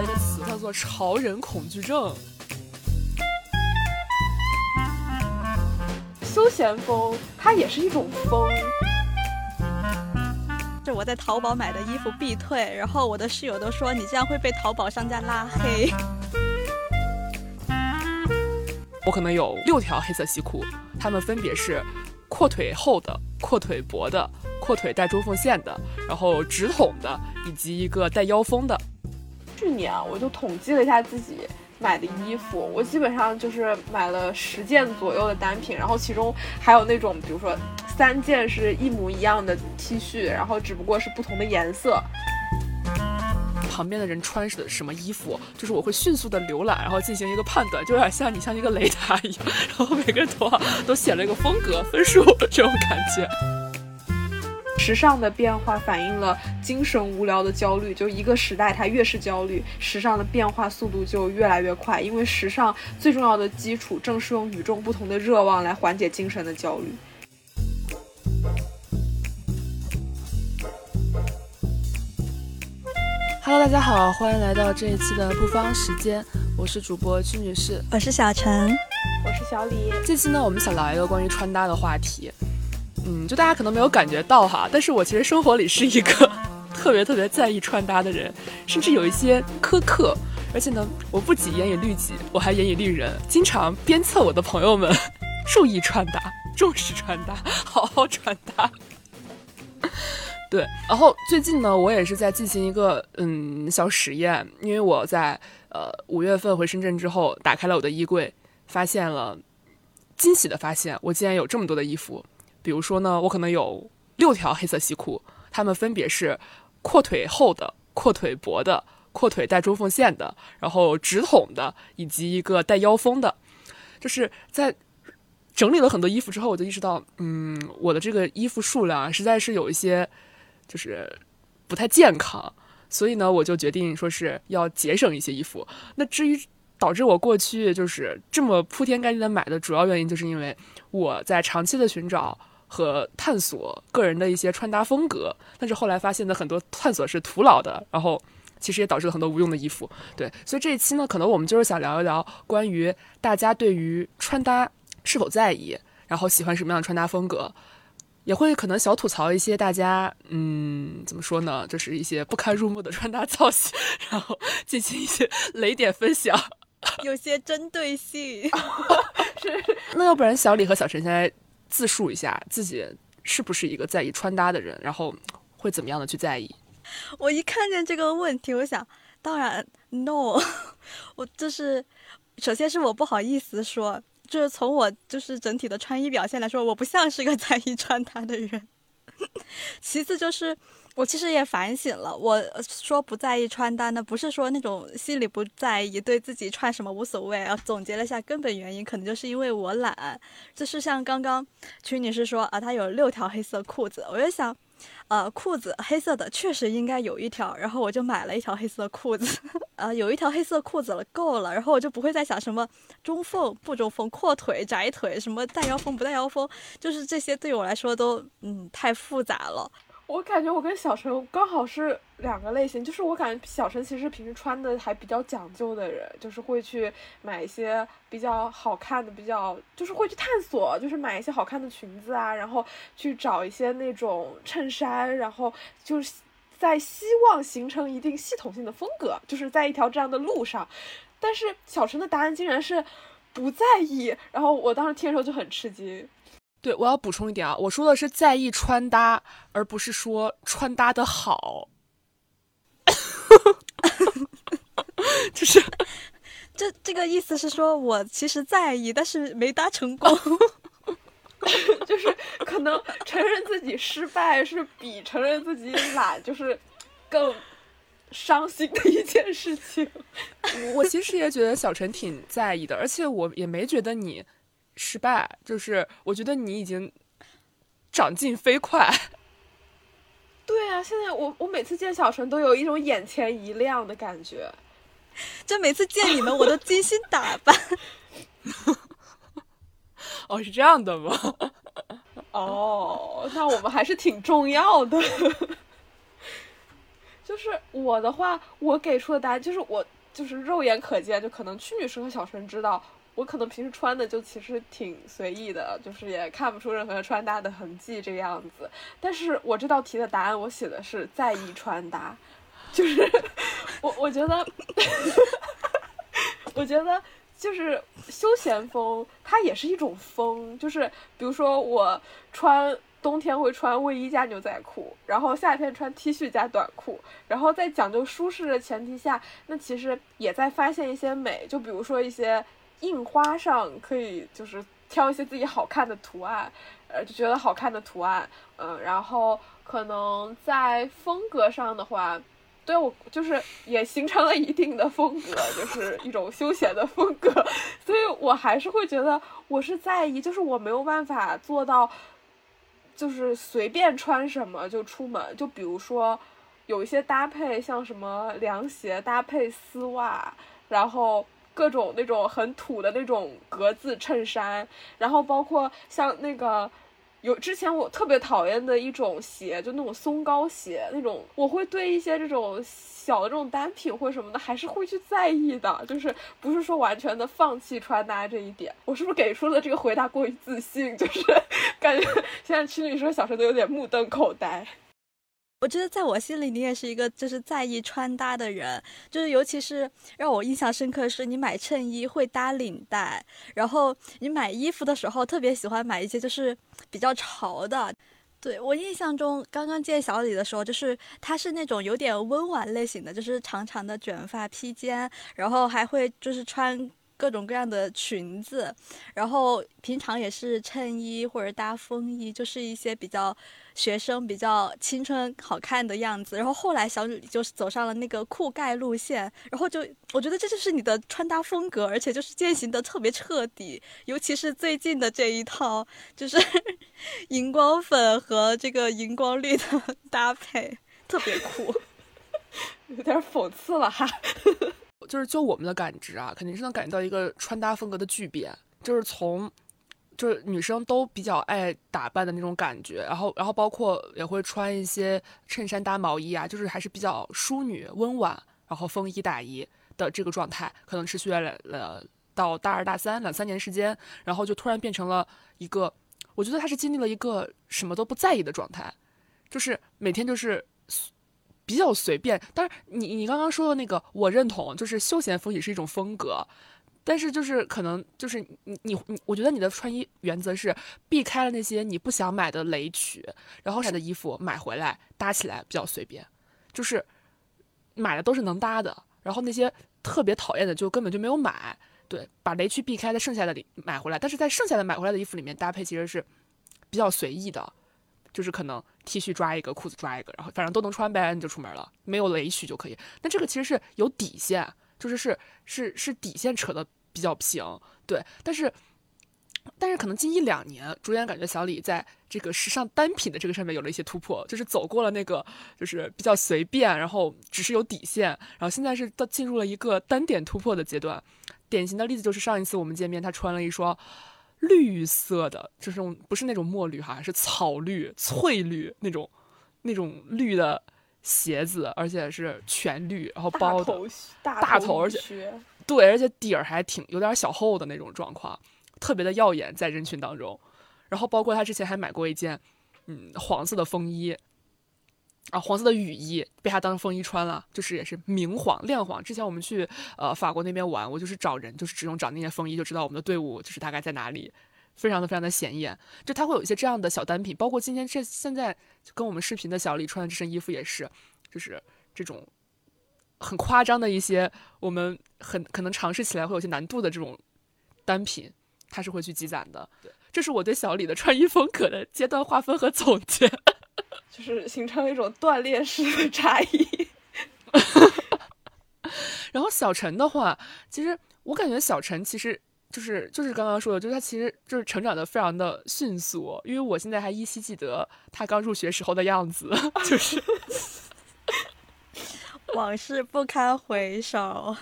了一个词，叫做“潮人恐惧症”。休闲风，它也是一种风。这我在淘宝买的衣服必退，然后我的室友都说你这样会被淘宝商家拉黑。我可能有六条黑色西裤，它们分别是阔腿厚的、阔腿薄的、阔腿带中缝线的，然后直筒的，以及一个带腰封的。我就统计了一下自己买的衣服，我基本上就是买了十件左右的单品，然后其中还有那种，比如说三件是一模一样的 T 恤，然后只不过是不同的颜色。旁边的人穿的什么衣服，就是我会迅速的浏览，然后进行一个判断，就有点像你像一个雷达一样，然后每个人头上都写了一个风格分数，这种感觉。时尚的变化反映了精神无聊的焦虑，就一个时代它越是焦虑，时尚的变化速度就越来越快，因为时尚最重要的基础正是用与众不同的热望来缓解精神的焦虑。Hello，大家好，欢迎来到这一期的不方时间，我是主播屈女士，我是小陈，我是小李。这期呢，我们想聊一个关于穿搭的话题。嗯，就大家可能没有感觉到哈，但是我其实生活里是一个 特别特别在意穿搭的人，甚至有一些苛刻。而且呢，我不仅严以律己，我还严以律人，经常鞭策我的朋友们 注意穿搭，重视穿搭，好好穿搭。对，然后最近呢，我也是在进行一个嗯小实验，因为我在呃五月份回深圳之后，打开了我的衣柜，发现了惊喜的发现，我竟然有这么多的衣服。比如说呢，我可能有六条黑色西裤，它们分别是阔腿厚的、阔腿薄的、阔腿带中缝线的，然后直筒的，以及一个带腰封的。就是在整理了很多衣服之后，我就意识到，嗯，我的这个衣服数量，实在是有一些。就是不太健康，所以呢，我就决定说是要节省一些衣服。那至于导致我过去就是这么铺天盖地的买的主要原因，就是因为我在长期的寻找和探索个人的一些穿搭风格，但是后来发现的很多探索是徒劳的，然后其实也导致了很多无用的衣服。对，所以这一期呢，可能我们就是想聊一聊关于大家对于穿搭是否在意，然后喜欢什么样的穿搭风格。也会可能小吐槽一些大家，嗯，怎么说呢？就是一些不堪入目的穿搭造型，然后进行一些雷点分享，有些针对性。是，那要不然小李和小陈先来自述一下自己是不是一个在意穿搭的人，然后会怎么样的去在意？我一看见这个问题，我想，当然 no，我就是，首先是我不好意思说。就是从我就是整体的穿衣表现来说，我不像是一个在意穿搭的人。其次就是我其实也反省了，我说不在意穿搭呢，不是说那种心里不在意，对自己穿什么无所谓。啊，总结了一下根本原因，可能就是因为我懒。就是像刚刚曲女士说啊，她有六条黑色裤子，我就想。呃，裤子黑色的确实应该有一条，然后我就买了一条黑色裤子。呃，有一条黑色裤子了，够了，然后我就不会再想什么中缝不中缝、阔腿窄腿、什么带腰封不带腰封，就是这些对我来说都嗯太复杂了。我感觉我跟小陈刚好是两个类型，就是我感觉小陈其实平时穿的还比较讲究的人，就是会去买一些比较好看的，比较就是会去探索，就是买一些好看的裙子啊，然后去找一些那种衬衫，然后就是在希望形成一定系统性的风格，就是在一条这样的路上。但是小陈的答案竟然是不在意，然后我当时听的时候就很吃惊。对，我要补充一点啊，我说的是在意穿搭，而不是说穿搭的好。就是这这个意思是说我其实在意，但是没搭成功。就是可能承认自己失败是比承认自己懒就是更伤心的一件事情。我其实也觉得小陈挺在意的，而且我也没觉得你。失败就是，我觉得你已经长进飞快。对啊，现在我我每次见小陈都有一种眼前一亮的感觉，就每次见你们我都精心打扮。哦，是这样的吗？哦，那我们还是挺重要的。就是我的话，我给出的答案就是我就是肉眼可见，就可能屈女士和小陈知道，我可能平时穿的就其实挺随意的，就是也看不出任何穿搭的痕迹这个样子。但是我这道题的答案我写的是在意穿搭，就是 我我觉得，我觉得就是休闲风，它也是一种风，就是比如说我穿。冬天会穿卫衣加牛仔裤，然后夏天穿 T 恤加短裤，然后在讲究舒适的前提下，那其实也在发现一些美。就比如说一些印花上可以就是挑一些自己好看的图案，呃，就觉得好看的图案，嗯，然后可能在风格上的话，对我就是也形成了一定的风格，就是一种休闲的风格，所以我还是会觉得我是在意，就是我没有办法做到。就是随便穿什么就出门，就比如说有一些搭配，像什么凉鞋搭配丝袜，然后各种那种很土的那种格子衬衫，然后包括像那个。有之前我特别讨厌的一种鞋，就那种松糕鞋，那种我会对一些这种小的这种单品或什么的，还是会去在意的，就是不是说完全的放弃穿搭这一点。我是不是给出的这个回答过于自信？就是感觉 现在曲女士小陈都有点目瞪口呆。我觉得在我心里，你也是一个就是在意穿搭的人，就是尤其是让我印象深刻的是，你买衬衣会搭领带，然后你买衣服的时候特别喜欢买一些就是比较潮的。对我印象中，刚刚见小李的时候，就是他是那种有点温婉类型的，就是长长的卷发披肩，然后还会就是穿。各种各样的裙子，然后平常也是衬衣或者搭风衣，就是一些比较学生、比较青春、好看的样子。然后后来小李就是走上了那个酷盖路线，然后就我觉得这就是你的穿搭风格，而且就是践行的特别彻底。尤其是最近的这一套，就是 荧光粉和这个荧光绿的 搭配，特别酷，有点讽刺了哈。就是就我们的感知啊，肯定是能感觉到一个穿搭风格的巨变，就是从就是女生都比较爱打扮的那种感觉，然后然后包括也会穿一些衬衫搭毛衣啊，就是还是比较淑女温婉，然后风衣大衣的这个状态，可能持续了了到大二大三两三年时间，然后就突然变成了一个，我觉得她是经历了一个什么都不在意的状态，就是每天就是。比较随便，但是你你刚刚说的那个我认同，就是休闲风也是一种风格，但是就是可能就是你你你，我觉得你的穿衣原则是避开了那些你不想买的雷区，然后买的衣服买回来搭起来比较随便，就是买的都是能搭的，然后那些特别讨厌的就根本就没有买，对，把雷区避开，在剩下的里买回来，但是在剩下的买回来的衣服里面搭配其实是比较随意的。就是可能 T 恤抓一个，裤子抓一个，然后反正都能穿呗，你就出门了，没有雷区就可以。但这个其实是有底线，就是是是是底线扯的比较平，对。但是但是可能近一两年，逐渐感觉小李在这个时尚单品的这个上面有了一些突破，就是走过了那个就是比较随便，然后只是有底线，然后现在是到进入了一个单点突破的阶段。典型的例子就是上一次我们见面，他穿了一双。绿色的，就是种不是那种墨绿哈，是草绿、翠绿那种，那种绿的鞋子，而且是全绿，然后包的大头，而且对，而且底儿还挺有点小厚的那种状况，特别的耀眼在人群当中。然后包括他之前还买过一件，嗯，黄色的风衣。啊，黄色的雨衣被他当风衣穿了，就是也是明黄亮黄。之前我们去呃法国那边玩，我就是找人，就是只用找那件风衣就知道我们的队伍就是大概在哪里，非常的非常的显眼。就他会有一些这样的小单品，包括今天这现在跟我们视频的小李穿的这身衣服也是，就是这种很夸张的一些我们很可能尝试起来会有些难度的这种单品，他是会去积攒的。对，这是我对小李的穿衣风格的阶段划分和总结。就是形成了一种断裂式的差异。然后小陈的话，其实我感觉小陈其实就是就是刚刚说的，就是他其实就是成长的非常的迅速，因为我现在还依稀记得他刚入学时候的样子，就是 往事不堪回首。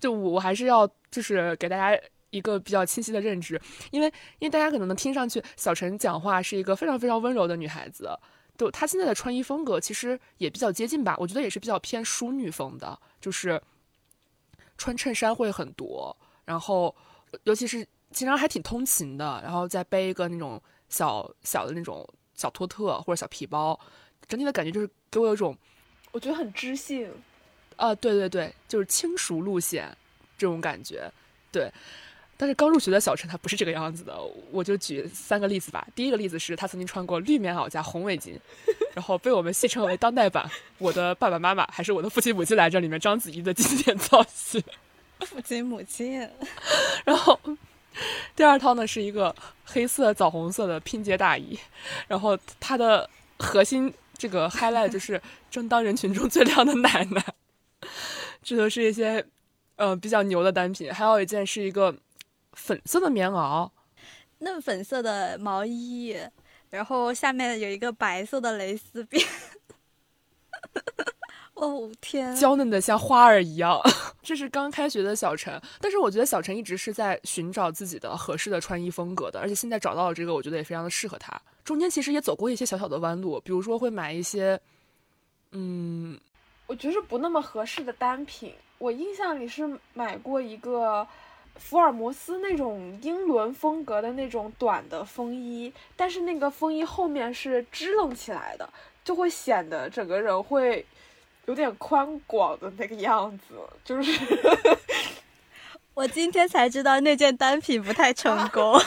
就我还是要就是给大家一个比较清晰的认知，因为因为大家可能能听上去小陈讲话是一个非常非常温柔的女孩子。就她现在的穿衣风格其实也比较接近吧，我觉得也是比较偏淑女风的，就是穿衬衫会很多，然后尤其是经常还挺通勤的，然后再背一个那种小小的那种小托特或者小皮包，整体的感觉就是给我有一种，我觉得很知性。啊，对对对，就是轻熟路线这种感觉，对。但是刚入学的小陈他不是这个样子的，我就举三个例子吧。第一个例子是他曾经穿过绿棉袄加红围巾，然后被我们戏称为当代版《我的爸爸妈妈还是我的父亲母亲来这》里面章子怡的经典造型。父亲母亲。然后第二套呢是一个黑色枣红色的拼接大衣，然后它的核心这个 highlight 就是正当人群中最亮的奶奶。这都是一些呃比较牛的单品，还有一件是一个。粉色的棉袄，嫩粉色的毛衣，然后下面有一个白色的蕾丝边。哦天，娇嫩的像花儿一样。这是刚开学的小陈，但是我觉得小陈一直是在寻找自己的合适的穿衣风格的，而且现在找到了这个，我觉得也非常的适合他。中间其实也走过一些小小的弯路，比如说会买一些，嗯，我觉得不那么合适的单品。我印象里是买过一个。福尔摩斯那种英伦风格的那种短的风衣，但是那个风衣后面是支棱起来的，就会显得整个人会有点宽广的那个样子。就是 我今天才知道那件单品不太成功，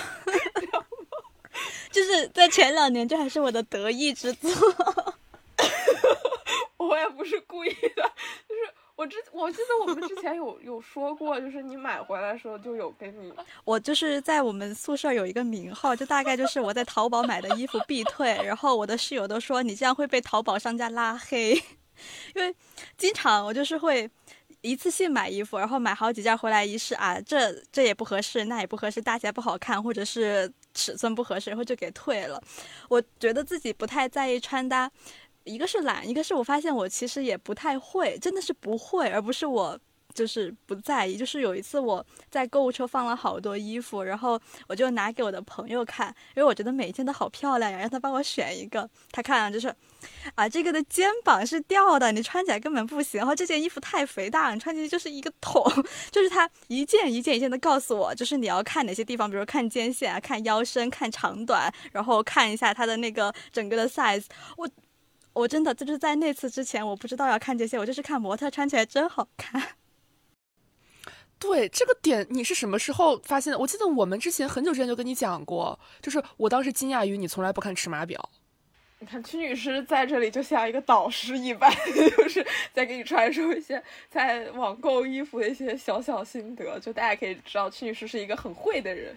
就是在前两年这还是我的得意之作。我也不是故意的，就是。我记得我们之前有有说过，就是你买回来的时候就有给你。我就是在我们宿舍有一个名号，就大概就是我在淘宝买的衣服必退，然后我的室友都说你这样会被淘宝商家拉黑，因为经常我就是会一次性买衣服，然后买好几件回来一试啊，这这也不合适，那也不合适，搭起来不好看，或者是尺寸不合适，然后就给退了。我觉得自己不太在意穿搭。一个是懒，一个是我发现我其实也不太会，真的是不会，而不是我就是不在意。就是有一次我在购物车放了好多衣服，然后我就拿给我的朋友看，因为我觉得每一件都好漂亮呀，让他帮我选一个。他看了就是，啊，这个的肩膀是掉的，你穿起来根本不行。然后这件衣服太肥大了，你穿进去就是一个桶。就是他一件一件一件的告诉我，就是你要看哪些地方，比如看肩线啊，看腰身，看长短，然后看一下它的那个整个的 size。我。我真的就是在那次之前，我不知道要看这些，我就是看模特穿起来真好看。对这个点，你是什么时候发现的？我记得我们之前很久之前就跟你讲过，就是我当时惊讶于你从来不看尺码表。你看曲女士在这里就像一个导师一般，就是在给你传授一些在网购衣服的一些小小心得，就大家可以知道曲女士是一个很会的人。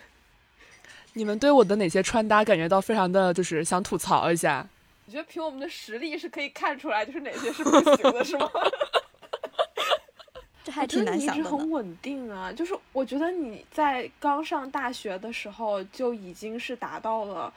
你们对我的哪些穿搭感觉到非常的就是想吐槽一下？我觉得凭我们的实力是可以看出来，就是哪些是不行的，是吗？这还挺难想的。你一直很稳定啊，就是我觉得你在刚上大学的时候就已经是达到了，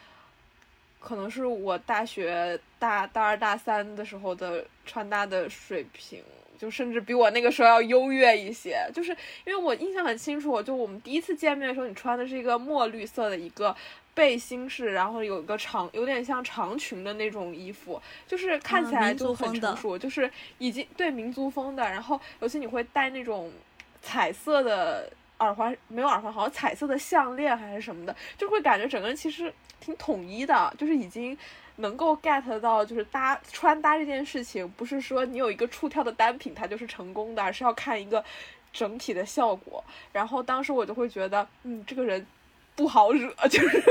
可能是我大学大大二大三的时候的穿搭的水平，就甚至比我那个时候要优越一些。就是因为我印象很清楚，就我们第一次见面的时候，你穿的是一个墨绿色的一个。背心式，然后有一个长，有点像长裙的那种衣服，就是看起来就很成熟，就是已经对民族风的。然后，尤其你会戴那种彩色的耳环，没有耳环，好像彩色的项链还是什么的，就会感觉整个人其实挺统一的，就是已经能够 get 到，就是搭穿搭这件事情，不是说你有一个出挑的单品它就是成功的，而是要看一个整体的效果。然后当时我就会觉得，嗯，这个人。不好惹，就是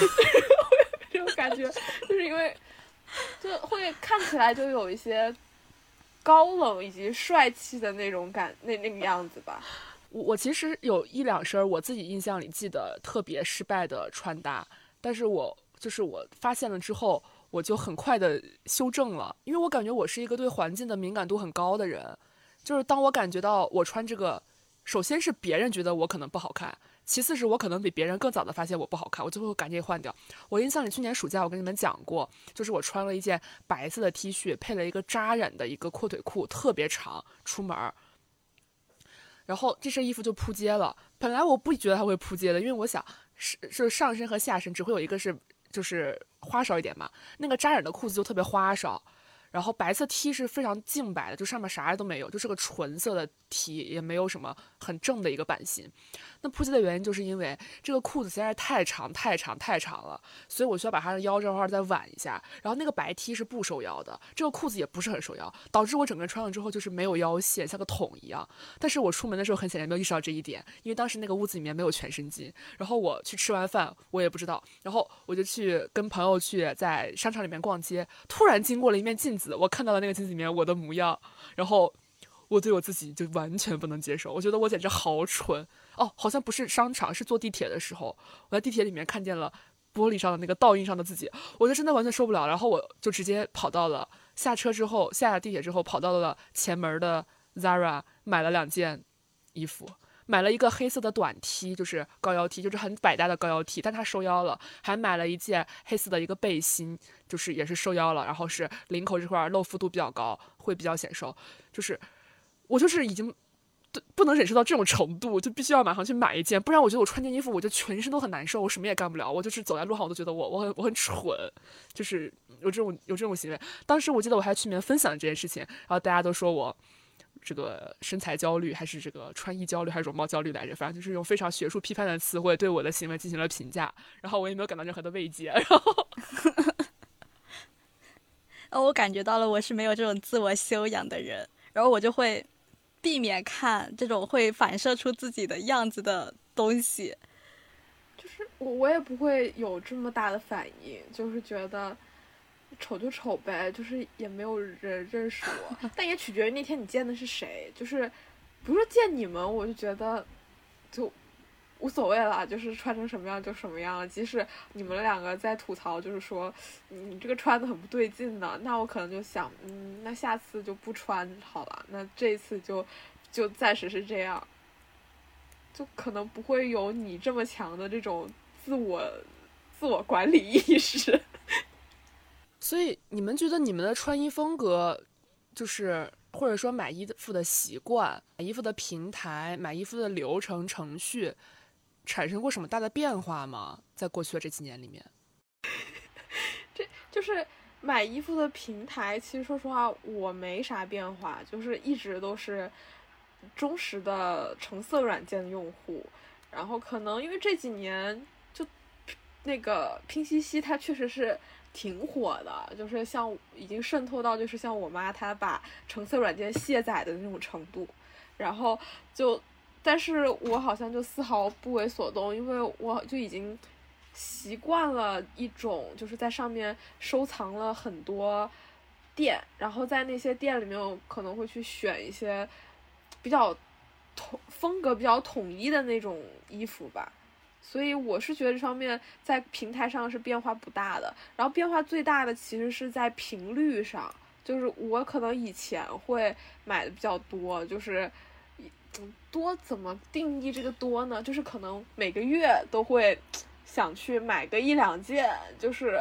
这种感觉，就是因为就会看起来就有一些高冷以及帅气的那种感，那那个样子吧。我我其实有一两身我自己印象里记得特别失败的穿搭，但是我就是我发现了之后，我就很快的修正了，因为我感觉我是一个对环境的敏感度很高的人，就是当我感觉到我穿这个，首先是别人觉得我可能不好看。其次是我可能比别人更早的发现我不好看，我最后赶紧换掉。我印象里去年暑假我跟你们讲过，就是我穿了一件白色的 T 恤，配了一个扎染的一个阔腿裤，特别长，出门儿。然后这身衣服就扑街了。本来我不觉得它会扑街的，因为我想是是上身和下身只会有一个是就是花哨一点嘛，那个扎染的裤子就特别花哨。然后白色 T 是非常净白的，就上面啥都没有，就是个纯色的 T，也没有什么很正的一个版型。那扑街的原因就是因为这个裤子实在是太长太长太长了，所以我需要把它的腰这块再挽一下。然后那个白 T 是不收腰的，这个裤子也不是很收腰，导致我整个人穿上之后就是没有腰线，像个桶一样。但是我出门的时候很显然没有意识到这一点，因为当时那个屋子里面没有全身镜。然后我去吃完饭，我也不知道，然后我就去跟朋友去在商场里面逛街，突然经过了一面镜子我看到了那个镜子里面我的模样，然后我对我自己就完全不能接受，我觉得我简直好蠢。哦，好像不是商场，是坐地铁的时候，我在地铁里面看见了玻璃上的那个倒映上的自己，我就真的完全受不了，然后我就直接跑到了下车之后，下了地铁之后跑到了前门的 Zara 买了两件衣服，买了一个黑色的短 T，就是高腰 T，就是很百搭的高腰 T，但它收腰了，还买了一件黑色的一个背心，就是也是收腰了，然后是领口这块露肤度比较高，会比较显瘦，就是我就是已经。不能忍受到这种程度，就必须要马上去买一件，不然我觉得我穿件衣服，我就全身都很难受，我什么也干不了，我就是走在路上，我都觉得我我很我很蠢，就是有这种有这种行为。当时我记得我还去里面分享这件事情，然后大家都说我这个身材焦虑，还是这个穿衣焦虑，还是容貌焦虑来着，反正就是用非常学术批判的词汇对我的行为进行了评价，然后我也没有感到任何的慰藉，然后，哦，我感觉到了我是没有这种自我修养的人，然后我就会。避免看这种会反射出自己的样子的东西，就是我我也不会有这么大的反应，就是觉得丑就丑呗，就是也没有人认识我，但也取决于那天你见的是谁，就是不是见你们，我就觉得就。无所谓了，就是穿成什么样就什么样。即使你们两个在吐槽，就是说你这个穿的很不对劲呢，那我可能就想，嗯，那下次就不穿好了。那这一次就就暂时是这样，就可能不会有你这么强的这种自我自我管理意识。所以你们觉得你们的穿衣风格，就是或者说买衣服的习惯、买衣服的平台、买衣服的流程程序。产生过什么大的变化吗？在过去的这几年里面，这就是买衣服的平台。其实说实话，我没啥变化，就是一直都是忠实的橙色软件的用户。然后可能因为这几年就那个拼夕夕，它确实是挺火的，就是像已经渗透到就是像我妈她把橙色软件卸载的那种程度，然后就。但是我好像就丝毫不为所动，因为我就已经习惯了一种，就是在上面收藏了很多店，然后在那些店里面我可能会去选一些比较统风格比较统一的那种衣服吧。所以我是觉得这方面在平台上是变化不大的，然后变化最大的其实是在频率上，就是我可能以前会买的比较多，就是。多怎么定义这个多呢？就是可能每个月都会想去买个一两件，就是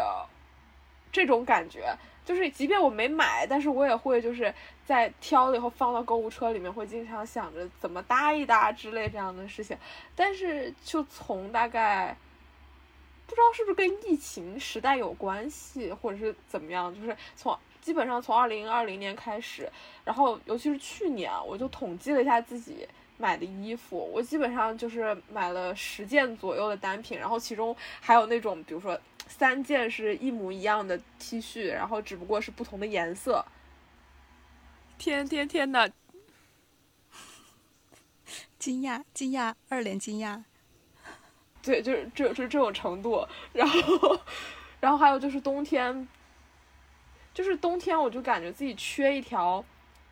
这种感觉。就是即便我没买，但是我也会就是在挑了以后放到购物车里面，会经常想着怎么搭一搭之类这样的事情。但是就从大概不知道是不是跟疫情时代有关系，或者是怎么样，就是从。基本上从二零二零年开始，然后尤其是去年，我就统计了一下自己买的衣服，我基本上就是买了十件左右的单品，然后其中还有那种，比如说三件是一模一样的 T 恤，然后只不过是不同的颜色。天天天呐，惊讶惊讶二连惊讶，对，就是这是这种程度，然后然后还有就是冬天。就是冬天，我就感觉自己缺一条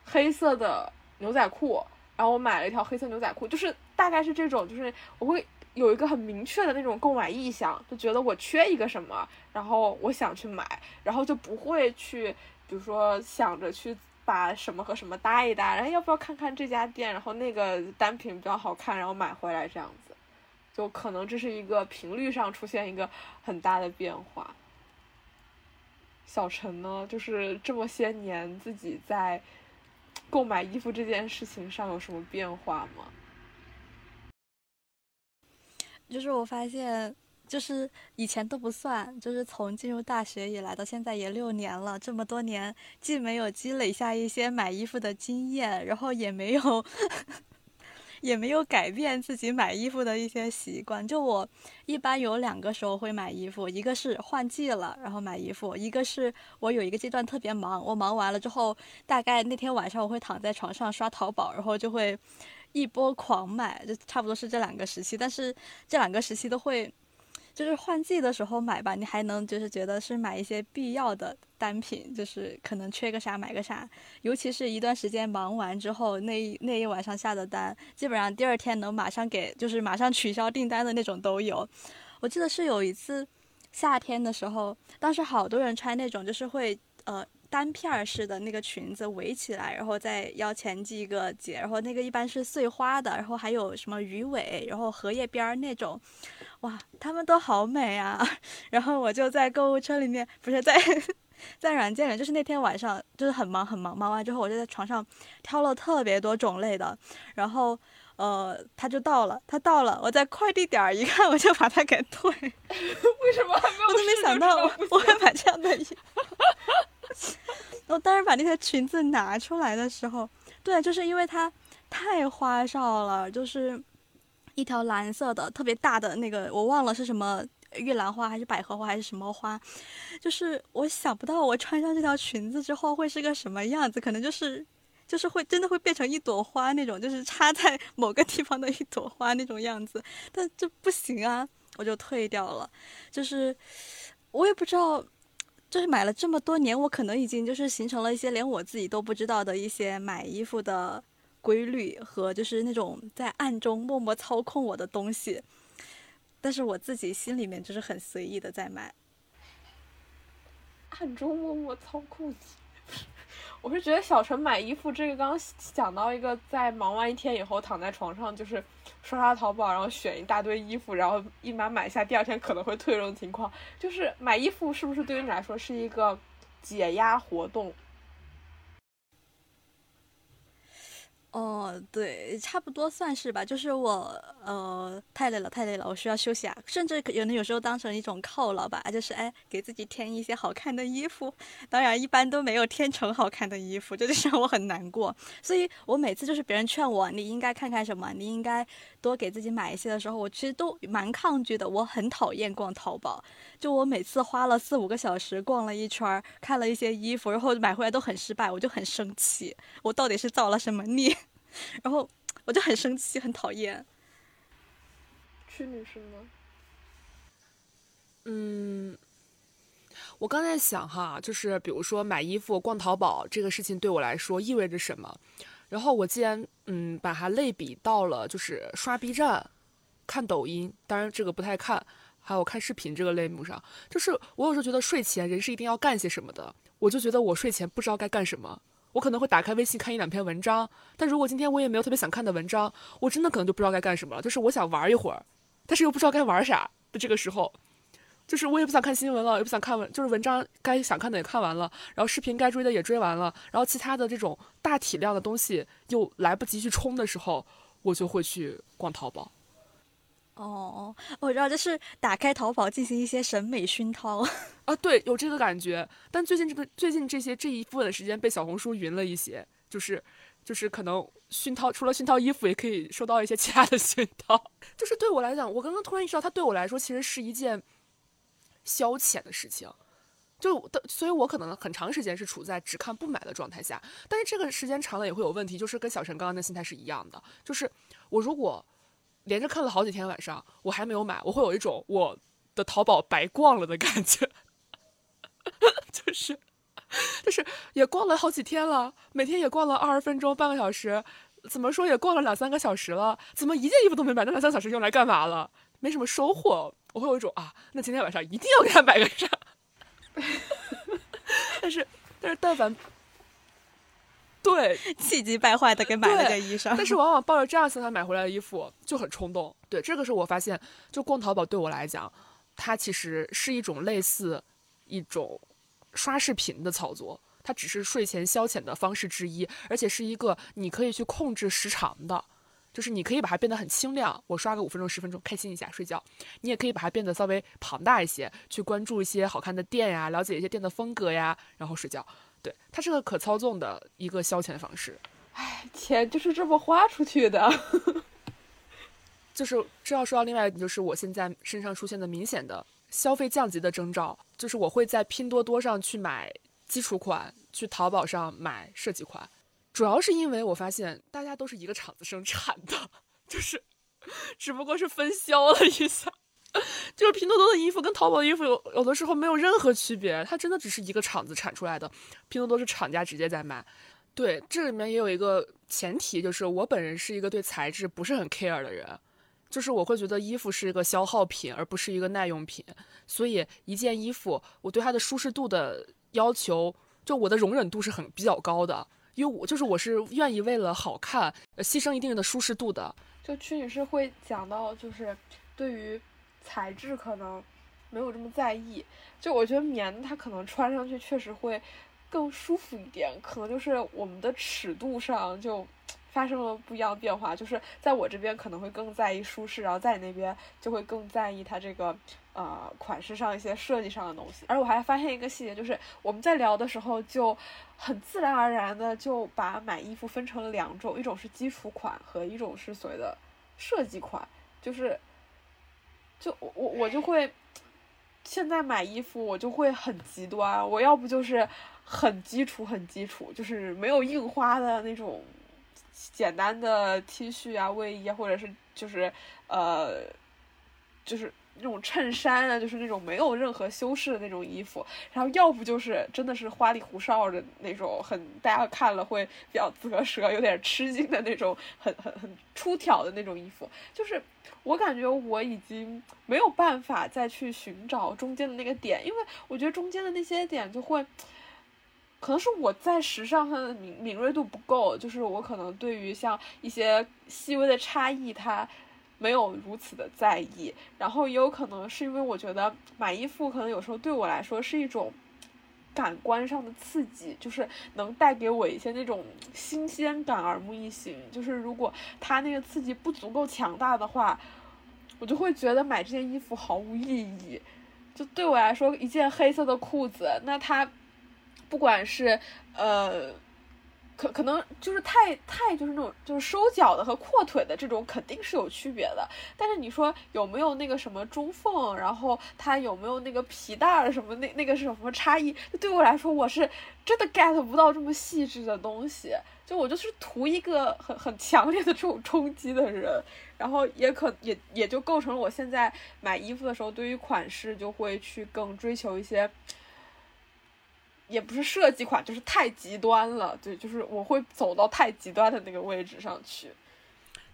黑色的牛仔裤，然后我买了一条黑色牛仔裤，就是大概是这种，就是我会有一个很明确的那种购买意向，就觉得我缺一个什么，然后我想去买，然后就不会去，比如说想着去把什么和什么搭一搭，然后要不要看看这家店，然后那个单品比较好看，然后买回来这样子，就可能这是一个频率上出现一个很大的变化。小陈呢，就是这么些年自己在购买衣服这件事情上有什么变化吗？就是我发现就是以前都不算，就是从进入大学以来到现在也六年了，这么多年既没有积累下一些买衣服的经验，然后也没有 也没有改变自己买衣服的一些习惯。就我一般有两个时候会买衣服，一个是换季了然后买衣服，一个是我有一个阶段特别忙，我忙完了之后，大概那天晚上我会躺在床上刷淘宝，然后就会一波狂买，就差不多是这两个时期。但是这两个时期都会。就是换季的时候买吧，你还能就是觉得是买一些必要的单品，就是可能缺个啥买个啥。尤其是一段时间忙完之后，那一那一晚上下的单，基本上第二天能马上给，就是马上取消订单的那种都有。我记得是有一次夏天的时候，当时好多人穿那种就是会呃。单片儿式的那个裙子围起来，然后在腰前系一个结，然后那个一般是碎花的，然后还有什么鱼尾，然后荷叶边儿那种，哇，他们都好美啊！然后我就在购物车里面，不是在 在软件里，就是那天晚上就是很忙很忙，忙完之后我就在床上挑了特别多种类的，然后呃，他就到了，他到了，我在快递点儿一看，我就把它给退。为什么还没有？我都没想到我会买这样的衣服。我当时把那条裙子拿出来的时候，对，就是因为它太花哨了，就是一条蓝色的特别大的那个，我忘了是什么玉兰花还是百合花还是什么花，就是我想不到我穿上这条裙子之后会是个什么样子，可能就是就是会真的会变成一朵花那种，就是插在 某个地方的一朵花那种样子，但这不行啊，我就退掉了，就是我也不知道。就是买了这么多年，我可能已经就是形成了一些连我自己都不知道的一些买衣服的规律和就是那种在暗中默默操控我的东西，但是我自己心里面就是很随意的在买，暗中默默操控你。我是觉得小陈买衣服这个，刚刚讲到一个，在忙完一天以后躺在床上，就是刷刷淘宝，然后选一大堆衣服，然后一买买下，第二天可能会退这种情况。就是买衣服是不是对于你来说是一个解压活动？哦，对，差不多算是吧。就是我，呃，太累了，太累了，我需要休息啊。甚至有的有时候当成一种犒劳吧，就是哎，给自己添一些好看的衣服。当然，一般都没有添成好看的衣服，这就让我很难过。所以我每次就是别人劝我，你应该看看什么，你应该多给自己买一些的时候，我其实都蛮抗拒的。我很讨厌逛淘宝，就我每次花了四五个小时逛了一圈，看了一些衣服，然后买回来都很失败，我就很生气。我到底是造了什么孽？然后我就很生气，很讨厌。屈女士吗？嗯，我刚在想哈，就是比如说买衣服、逛淘宝这个事情对我来说意味着什么？然后我既然嗯把它类比到了就是刷 B 站、看抖音，当然这个不太看，还有看视频这个类目上，就是我有时候觉得睡前人是一定要干些什么的，我就觉得我睡前不知道该干什么。我可能会打开微信看一两篇文章，但如果今天我也没有特别想看的文章，我真的可能就不知道该干什么了。就是我想玩一会儿，但是又不知道该玩啥的这个时候，就是我也不想看新闻了，也不想看文，就是文章该想看的也看完了，然后视频该追的也追完了，然后其他的这种大体量的东西又来不及去冲的时候，我就会去逛淘宝。哦，我知道，就是打开淘宝进行一些审美熏陶 啊，对，有这个感觉。但最近这个最近这些这一部分的时间被小红书匀了一些，就是就是可能熏陶，除了熏陶衣服，也可以收到一些其他的熏陶。就是对我来讲，我刚刚突然意识到，它对我来说其实是一件消遣的事情。就的，所以我可能很长时间是处在只看不买的状态下。但是这个时间长了也会有问题，就是跟小陈刚刚的心态是一样的，就是我如果。连着看了好几天晚上，我还没有买，我会有一种我的淘宝白逛了的感觉，就是，就是也逛了好几天了，每天也逛了二十分钟、半个小时，怎么说也逛了两三个小时了，怎么一件衣服都没买？那两三个小时用来干嘛了？没什么收获，我会有一种啊，那今天晚上一定要给他买个啥？但是，但是但凡。对，气急败坏的给买了件衣裳，但是往往抱着这样心态买回来的衣服就很冲动。对，这个是我发现，就逛淘宝对我来讲，它其实是一种类似一种刷视频的操作，它只是睡前消遣的方式之一，而且是一个你可以去控制时长的。就是你可以把它变得很清亮，我刷个五分钟十分钟，开心一下睡觉；你也可以把它变得稍微庞大一些，去关注一些好看的店呀，了解一些店的风格呀，然后睡觉。对，它是个可操纵的一个消遣方式。哎，钱就是这么花出去的。就是这要说到另外就是我现在身上出现的明显的消费降级的征兆，就是我会在拼多多上去买基础款，去淘宝上买设计款，主要是因为我发现大家都是一个厂子生产的，就是只不过是分销了一下，就是拼多多的衣服跟淘宝的衣服有有的时候没有任何区别，它真的只是一个厂子产出来的，拼多多是厂家直接在卖。对，这里面也有一个前提，就是我本人是一个对材质不是很 care 的人。就是我会觉得衣服是一个消耗品，而不是一个耐用品，所以一件衣服，我对它的舒适度的要求，就我的容忍度是很比较高的，因为我就是我是愿意为了好看，牺牲一定的舒适度的。就曲女士会讲到，就是对于材质可能没有这么在意，就我觉得棉它可能穿上去确实会更舒服一点，可能就是我们的尺度上就。发生了不一样的变化，就是在我这边可能会更在意舒适，然后在你那边就会更在意它这个呃款式上一些设计上的东西。而我还发现一个细节，就是我们在聊的时候就很自然而然的就把买衣服分成了两种，一种是基础款和一种是所谓的设计款。就是就我我就会现在买衣服我就会很极端，我要不就是很基础很基础，就是没有印花的那种。简单的 T 恤啊、卫衣啊，或者是就是呃，就是那种衬衫啊，就是那种没有任何修饰的那种衣服。然后要不就是真的是花里胡哨的那种，很大家看了会比较啧舌、有点吃惊的那种，很很很出挑的那种衣服。就是我感觉我已经没有办法再去寻找中间的那个点，因为我觉得中间的那些点就会。可能是我在时尚上的敏敏锐度不够，就是我可能对于像一些细微的差异，它没有如此的在意。然后也有可能是因为我觉得买衣服可能有时候对我来说是一种感官上的刺激，就是能带给我一些那种新鲜感、耳目一新。就是如果它那个刺激不足够强大的话，我就会觉得买这件衣服毫无意义。就对我来说，一件黑色的裤子，那它。不管是呃，可可能就是太太就是那种就是收脚的和阔腿的这种肯定是有区别的，但是你说有没有那个什么中缝，然后它有没有那个皮带儿什么那那个是什么差异？对我来说，我是真的 get 不到这么细致的东西。就我就是图一个很很强烈的这种冲击的人，然后也可也也就构成了我现在买衣服的时候，对于款式就会去更追求一些。也不是设计款，就是太极端了。对，就是我会走到太极端的那个位置上去。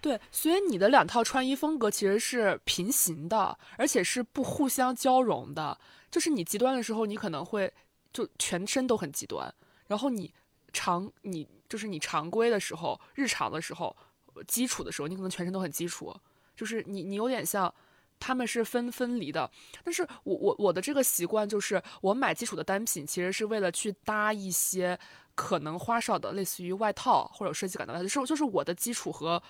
对，所以你的两套穿衣风格其实是平行的，而且是不互相交融的。就是你极端的时候，你可能会就全身都很极端；然后你常你就是你常规的时候、日常的时候、基础的时候，你可能全身都很基础。就是你你有点像。他们是分分离的，但是我我我的这个习惯就是，我买基础的单品，其实是为了去搭一些可能花哨的，类似于外套或者设计感的，就是就是我的基础和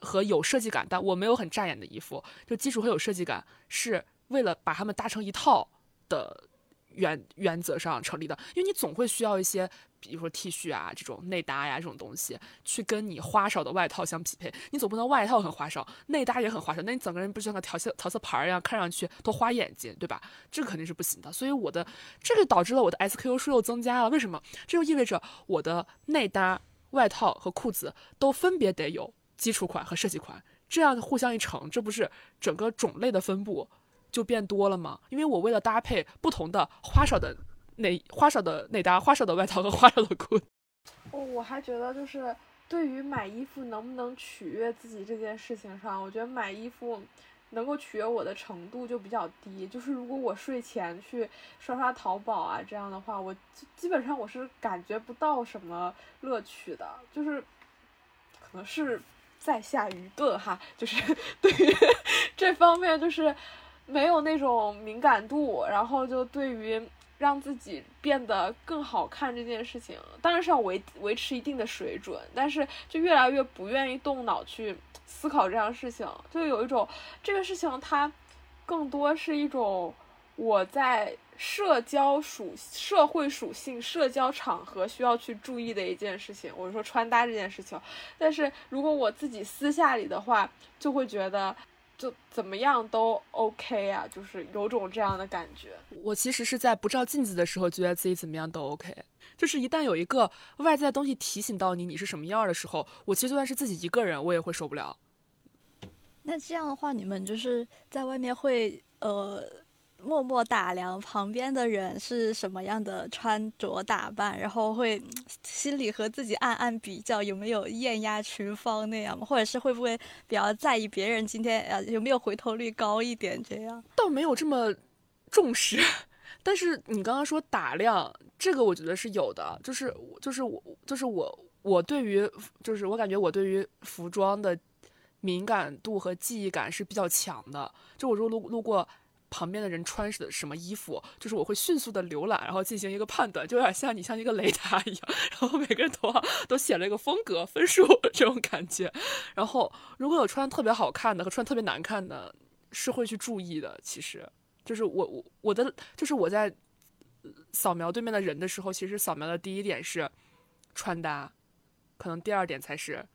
和有设计感，但我没有很扎眼的衣服，就基础和有设计感，是为了把它们搭成一套的。原原则上成立的，因为你总会需要一些，比如说 T 恤啊这种内搭呀这种东西，去跟你花哨的外套相匹配。你总不能外套很花哨，内搭也很花哨，那你整个人不就像个调色调色盘一样，看上去都花眼睛，对吧？这肯定是不行的。所以我的这个导致了我的 SKU 数又增加了。为什么？这就意味着我的内搭外套和裤子都分别得有基础款和设计款，这样互相一乘，这不是整个种类的分布。就变多了嘛，因为我为了搭配不同的花哨的内花哨的内搭、花哨的外套和花哨的裤。哦，我还觉得就是对于买衣服能不能取悦自己这件事情上，我觉得买衣服能够取悦我的程度就比较低。就是如果我睡前去刷刷淘宝啊这样的话，我基本上我是感觉不到什么乐趣的。就是可能是在下愚钝哈，就是对于这方面就是。没有那种敏感度，然后就对于让自己变得更好看这件事情，当然是要维维持一定的水准，但是就越来越不愿意动脑去思考这样事情，就有一种这个事情它更多是一种我在社交属社会属性、社交场合需要去注意的一件事情。我说穿搭这件事情，但是如果我自己私下里的话，就会觉得。就怎么样都 OK 啊，就是有种这样的感觉。我其实是在不照镜子的时候，觉得自己怎么样都 OK。就是一旦有一个外在的东西提醒到你你是什么样的时候，我其实就算是自己一个人，我也会受不了。那这样的话，你们就是在外面会呃。默默打量旁边的人是什么样的穿着打扮，然后会 心里和自己暗暗比较有没有艳压群芳那样吗？或者是会不会比较在意别人今天呃有没有回头率高一点这样？倒没有这么重视，但是你刚刚说打量这个，我觉得是有的，就是就是我就是我我对于就是我感觉我对于服装的敏感度和记忆感是比较强的，就我如果路路过。旁边的人穿的什么衣服，就是我会迅速的浏览，然后进行一个判断，就有点像你像一个雷达一样，然后每个人头上都写了一个风格分数 这种感觉。然后如果有穿特别好看的和穿特别难看的，是会去注意的。其实就是我我我的就是我在扫描对面的人的时候，其实扫描的第一点是穿搭，可能第二点才是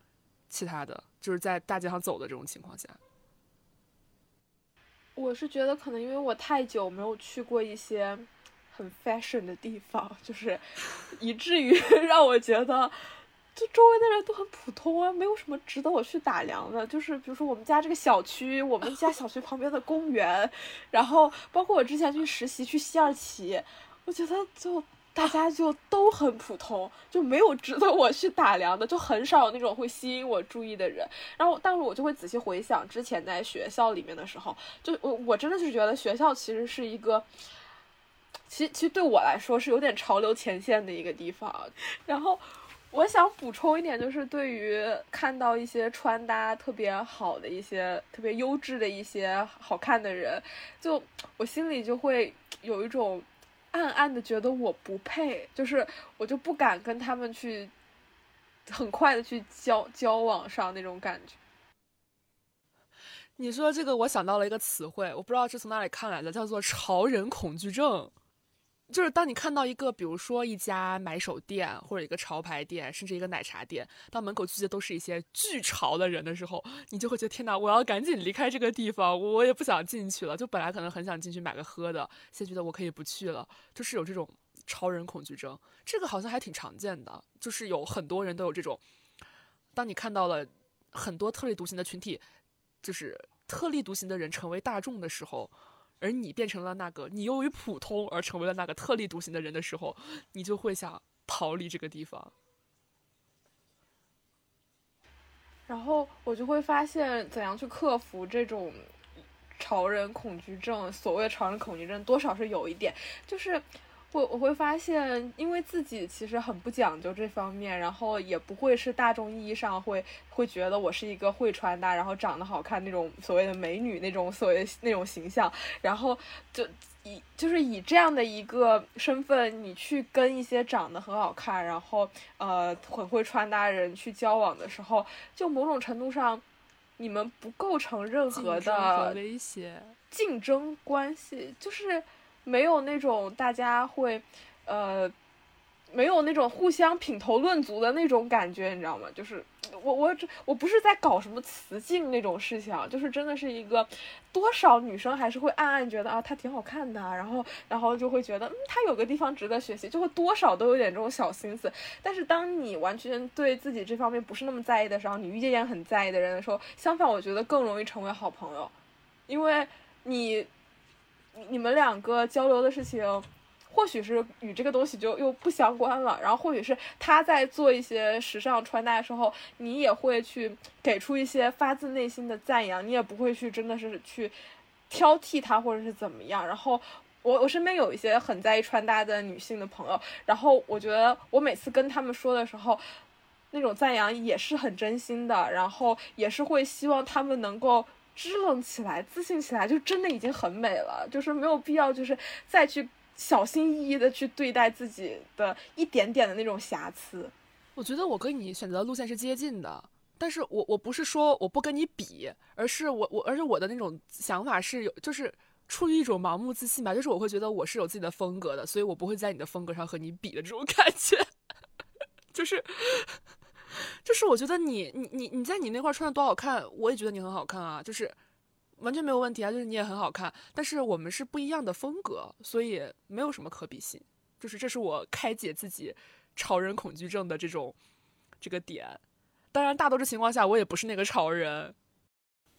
其他的，就是在大街上走的这种情况下。我是觉得可能因为我太久没有去过一些很 fashion 的地方，就是 以至于 让我觉得，就周围的人都很普通啊，没有什么值得我去打量的。就是比如说我们家这个小区，我们家小区旁边的公园，然后包括我之前去实习去西二旗，我觉得就。大家就都很普通，就没有值得我去打量的，就很少有那种会吸引我注意的人。然后，但是我就会仔细回想之前在学校里面的时候，就我我真的是觉得学校其实是一个，其实其实对我来说是有点潮流前线的一个地方。然后，我想补充一点，就是对于看到一些穿搭特别好的一些特别优质的一些好看的人，就我心里就会有一种。暗暗的觉得我不配，就是我就不敢跟他们去很快的去交交往上那种感觉。你说这个，我想到了一个词汇，我不知道是从哪里看来的，叫做“潮人恐惧症”。就是当你看到一个，比如说一家买手店或者一个潮牌店，甚至一个奶茶店，当门口聚集都是一些巨潮的人的时候，你就会觉得天哪，我要赶紧离开这个地方，我也不想进去了。就本来可能很想进去买个喝的，现在觉得我可以不去了，就是有这种潮人恐惧症。这个好像还挺常见的，就是有很多人都有这种。当你看到了很多特立独行的群体，就是特立独行的人成为大众的时候。而你变成了那个你由于普通而成为了那个特立独行的人的时候，你就会想逃离这个地方。然后我就会发现，怎样去克服这种潮人恐惧症？所谓的潮人恐惧症，多少是有一点，就是。我我会发现，因为自己其实很不讲究这方面，然后也不会是大众意义上会会觉得我是一个会穿搭，然后长得好看那种所谓的美女那种所谓那种形象，然后就以就是以这样的一个身份，你去跟一些长得很好看，然后呃很会穿搭的人去交往的时候，就某种程度上，你们不构成任何的威胁竞争关系，就是。没有那种大家会，呃，没有那种互相品头论足的那种感觉，你知道吗？就是我我这我不是在搞什么雌竞那种事情，就是真的是一个多少女生还是会暗暗觉得啊，她挺好看的，然后然后就会觉得嗯，她有个地方值得学习，就会多少都有点这种小心思。但是当你完全对自己这方面不是那么在意的时候，你遇见很在意的人的时候，相反，我觉得更容易成为好朋友，因为你。你们两个交流的事情，或许是与这个东西就又不相关了。然后或许是他在做一些时尚穿搭的时候，你也会去给出一些发自内心的赞扬，你也不会去真的是去挑剔他或者是怎么样。然后我我身边有一些很在意穿搭的女性的朋友，然后我觉得我每次跟他们说的时候，那种赞扬也是很真心的，然后也是会希望他们能够。支棱起来，自信起来，就真的已经很美了。就是没有必要，就是再去小心翼翼的去对待自己的一点点的那种瑕疵。我觉得我跟你选择的路线是接近的，但是我我不是说我不跟你比，而是我我而且我的那种想法是有就是出于一种盲目自信吧，就是我会觉得我是有自己的风格的，所以我不会在你的风格上和你比的这种感觉，就是就是我觉得你你你你在你那块穿的多好看，我也觉得你很好看啊，就是完全没有问题啊，就是你也很好看，但是我们是不一样的风格，所以没有什么可比性，就是这是我开解自己。潮人恐惧症的这种这个点，当然大多数情况下我也不是那个潮人。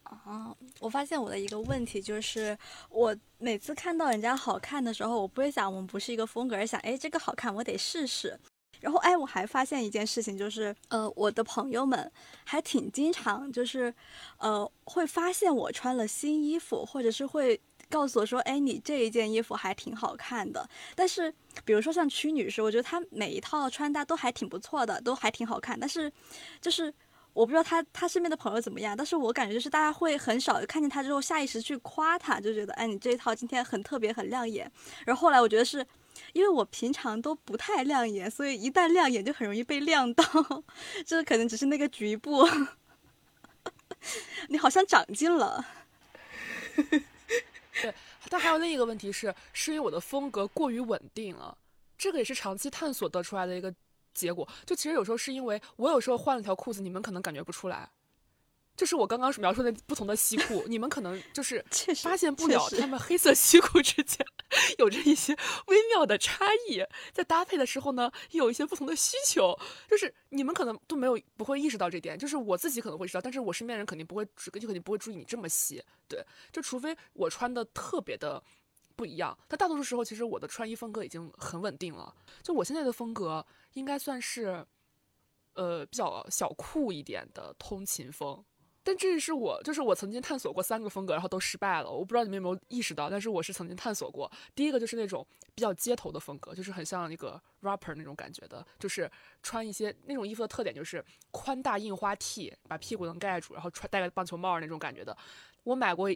啊，我发现我的一个问题就是，我每次看到人家好看的时候，我不会想我们不是一个风格，而想哎这个好看我得试试。然后哎我还发现一件事情就是，呃我的朋友们还挺经常就是呃会发现我穿了新衣服，或者是会。告诉我说：“哎，你这一件衣服还挺好看的。但是，比如说像曲女士，我觉得她每一套穿搭都还挺不错的，都还挺好看。但是，就是我不知道她她身边的朋友怎么样，但是我感觉就是大家会很少看见她之后下意识去夸她，就觉得哎，你这一套今天很特别，很亮眼。然后后来我觉得是因为我平常都不太亮眼，所以一旦亮眼就很容易被亮到。这 可能只是那个局部。你好像长进了。”对，但还有另一个问题是，是因为我的风格过于稳定了，这个也是长期探索得出来的一个结果。就其实有时候是因为我有时候换了条裤子，你们可能感觉不出来。就是我刚刚描述的不同的西裤，你们可能就是发现不了他们黑色西裤之间 有着一些微妙的差异，在搭配的时候呢，有一些不同的需求，就是你们可能都没有不会意识到这点，就是我自己可能会知道，但是我身边人肯定不会，就肯定不会注意你这么细，对，就除非我穿的特别的不一样，但大多数时候其实我的穿衣风格已经很稳定了，就我现在的风格应该算是，呃，比较小酷一点的通勤风。但这是我，就是我曾经探索过三个风格，然后都失败了。我不知道你们有没有意识到，但是我是曾经探索过。第一个就是那种比较街头的风格，就是很像那个 rapper 那种感觉的，就是穿一些那种衣服的特点就是宽大印花 T，把屁股能盖住，然后穿戴个棒球帽那种感觉的。我买过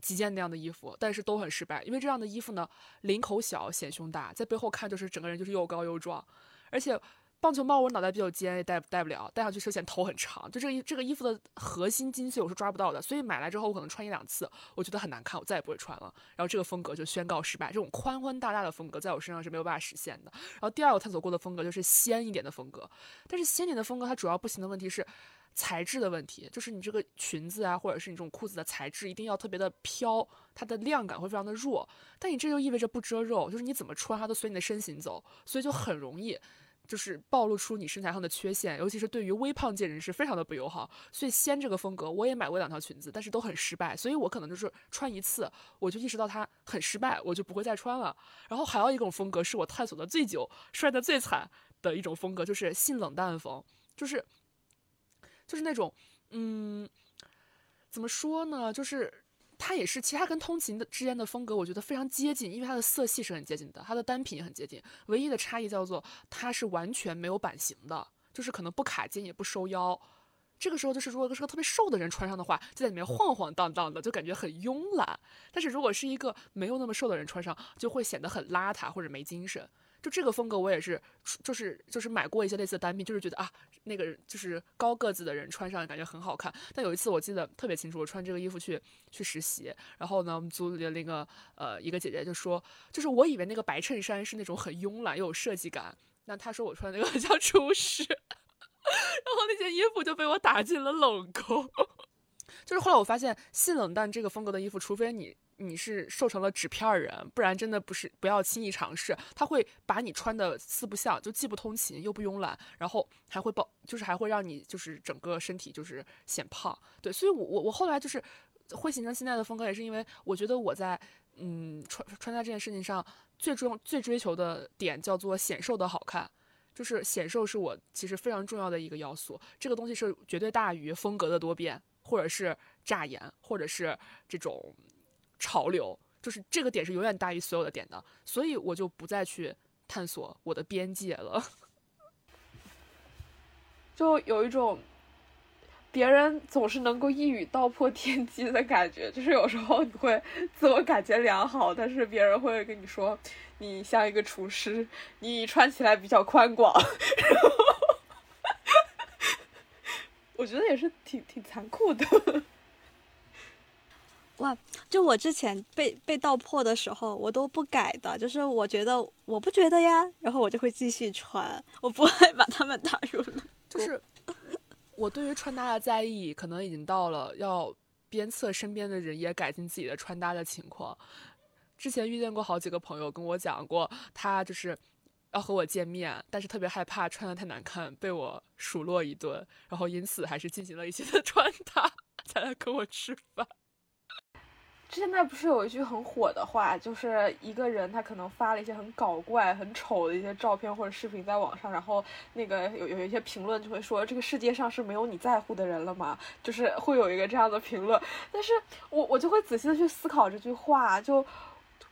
几件那样的衣服，但是都很失败，因为这样的衣服呢，领口小显胸大，在背后看就是整个人就是又高又壮，而且。棒球帽我脑袋比较尖，也戴戴不了，戴上去就显头很长。就这个这个衣服的核心精髓我是抓不到的，所以买来之后我可能穿一两次，我觉得很难看，我再也不会穿了。然后这个风格就宣告失败。这种宽宽大大的风格在我身上是没有办法实现的。然后第二个探索过的风格就是仙一点的风格，但是仙一点的风格它主要不行的问题是材质的问题，就是你这个裙子啊，或者是你这种裤子的材质一定要特别的飘，它的量感会非常的弱。但你这就意味着不遮肉，就是你怎么穿它都随你的身形走，所以就很容易。就是暴露出你身材上的缺陷，尤其是对于微胖界人士非常的不友好。所以仙这个风格我也买过两条裙子，但是都很失败。所以我可能就是穿一次，我就意识到它很失败，我就不会再穿了。然后还有一种风格是我探索的最久、摔的最惨的一种风格，就是性冷淡风，就是就是那种嗯，怎么说呢，就是。它也是，其他跟通勤的之间的风格，我觉得非常接近，因为它的色系是很接近的，它的单品也很接近。唯一的差异叫做它是完全没有版型的，就是可能不卡肩也不收腰。这个时候就是如果是个特别瘦的人穿上的话，就在里面晃晃荡荡的，就感觉很慵懒。但是如果是一个没有那么瘦的人穿上，就会显得很邋遢或者没精神。就这个风格，我也是，就是就是买过一些类似的单品，就是觉得啊，那个就是高个子的人穿上感觉很好看。但有一次我记得特别清楚，我穿这个衣服去去实习，然后呢，我们组里的那个呃一个姐姐就说，就是我以为那个白衬衫是那种很慵懒又有设计感，那她说我穿那个很像厨师，然后那件衣服就被我打进了冷宫。就是后来我发现，性冷淡这个风格的衣服，除非你。你是瘦成了纸片人，不然真的不是不要轻易尝试。他会把你穿的四不像，就既不通勤又不慵懒，然后还会爆，就是还会让你就是整个身体就是显胖。对，所以我我我后来就是会形成现在的风格，也是因为我觉得我在嗯穿穿搭这件事情上最重最追求的点叫做显瘦的好看，就是显瘦是我其实非常重要的一个要素。这个东西是绝对大于风格的多变，或者是炸眼，或者是这种。潮流就是这个点是永远大于所有的点的，所以我就不再去探索我的边界了。就有一种别人总是能够一语道破天机的感觉，就是有时候你会自我感觉良好，但是别人会跟你说你像一个厨师，你穿起来比较宽广，我觉得也是挺挺残酷的。哇，就我之前被被道破的时候，我都不改的，就是我觉得我不觉得呀，然后我就会继续穿，我不会把他们打入。就是 我对于穿搭的在意，可能已经到了要鞭策身边的人也改进自己的穿搭的情况。之前遇见过好几个朋友跟我讲过，他就是要和我见面，但是特别害怕穿的太难看被我数落一顿，然后因此还是进行了一些的穿搭 才来跟我吃饭。现在不是有一句很火的话，就是一个人他可能发了一些很搞怪、很丑的一些照片或者视频在网上，然后那个有有一些评论就会说这个世界上是没有你在乎的人了吗？就是会有一个这样的评论。但是我我就会仔细的去思考这句话，就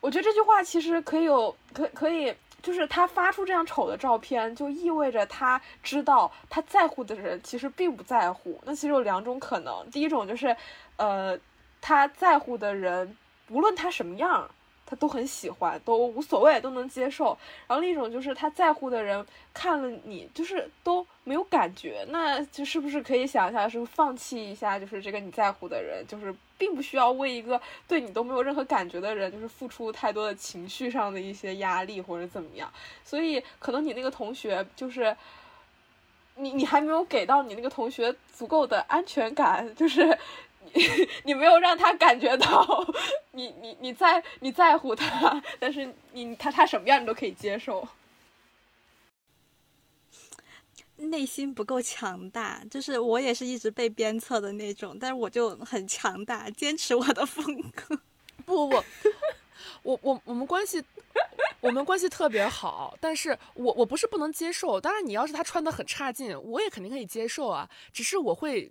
我觉得这句话其实可以有可可以，就是他发出这样丑的照片，就意味着他知道他在乎的人其实并不在乎。那其实有两种可能，第一种就是呃。他在乎的人，无论他什么样，他都很喜欢，都无所谓，都能接受。然后另一种就是他在乎的人看了你，就是都没有感觉，那就是不是可以想一下，是放弃一下，就是这个你在乎的人，就是并不需要为一个对你都没有任何感觉的人，就是付出太多的情绪上的一些压力或者怎么样。所以可能你那个同学就是。你你还没有给到你那个同学足够的安全感，就是你 你没有让他感觉到你你你在你在乎他，但是你他他什么样你都可以接受，内心不够强大，就是我也是一直被鞭策的那种，但是我就很强大，坚持我的风格。不不不，我我我们关系。我们关系特别好，但是我我不是不能接受。当然，你要是他穿的很差劲，我也肯定可以接受啊。只是我会，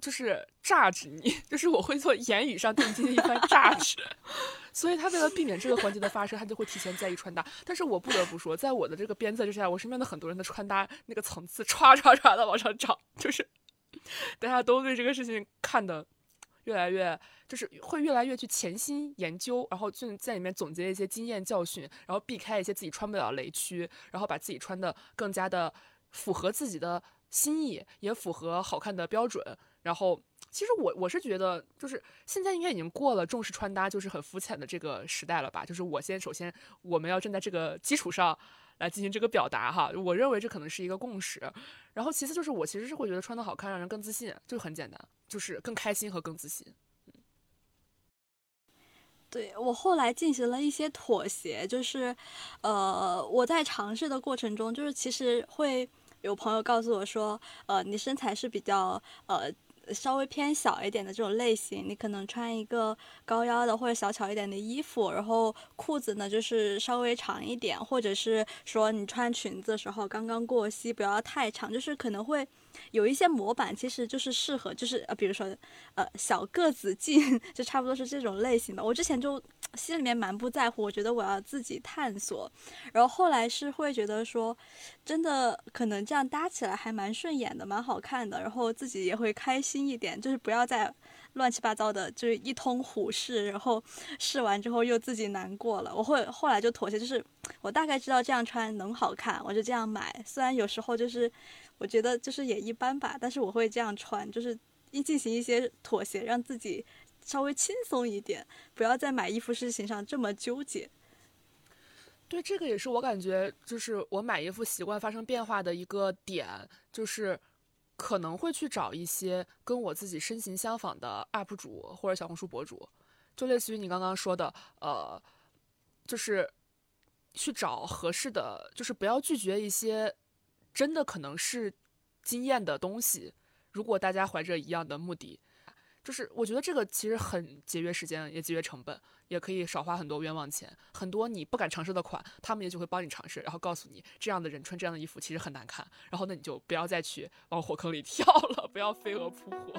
就是榨汁你，就是我会做言语上对你进行一番榨汁。所以他为了避免这个环节的发生，他就会提前在意穿搭。但是我不得不说，在我的这个鞭策之下，我身边的很多人的穿搭那个层次唰唰唰的往上涨，就是大家都对这个事情看的。越来越就是会越来越去潜心研究，然后就在里面总结一些经验教训，然后避开一些自己穿不了雷区，然后把自己穿的更加的符合自己的心意，也符合好看的标准。然后其实我我是觉得，就是现在应该已经过了重视穿搭就是很肤浅的这个时代了吧？就是我先首先我们要站在这个基础上来进行这个表达哈，我认为这可能是一个共识。然后其次就是我其实是会觉得穿的好看让人更自信，就很简单。就是更开心和更自信。对我后来进行了一些妥协，就是，呃，我在尝试的过程中，就是其实会有朋友告诉我说，呃，你身材是比较呃。稍微偏小一点的这种类型，你可能穿一个高腰的或者小巧一点的衣服，然后裤子呢就是稍微长一点，或者是说你穿裙子的时候刚刚过膝，不要太长，就是可能会有一些模板，其实就是适合，就是呃，比如说呃小个子进，就差不多是这种类型的。我之前就心里面蛮不在乎，我觉得我要自己探索，然后后来是会觉得说，真的可能这样搭起来还蛮顺眼的，蛮好看的，然后自己也会开心。一点就是不要再乱七八糟的，就是一通虎试，然后试完之后又自己难过了。我会后来就妥协，就是我大概知道这样穿能好看，我就这样买。虽然有时候就是我觉得就是也一般吧，但是我会这样穿，就是一进行一些妥协，让自己稍微轻松一点，不要在买衣服事情上这么纠结。对，这个也是我感觉就是我买衣服习惯发生变化的一个点，就是。可能会去找一些跟我自己身形相仿的 UP 主或者小红书博主，就类似于你刚刚说的，呃，就是去找合适的，就是不要拒绝一些真的可能是惊艳的东西。如果大家怀着一样的目的。就是我觉得这个其实很节约时间，也节约成本，也可以少花很多冤枉钱。很多你不敢尝试的款，他们也就会帮你尝试，然后告诉你这样的人穿这样的衣服其实很难看。然后那你就不要再去往火坑里 跳了，不要飞蛾扑火。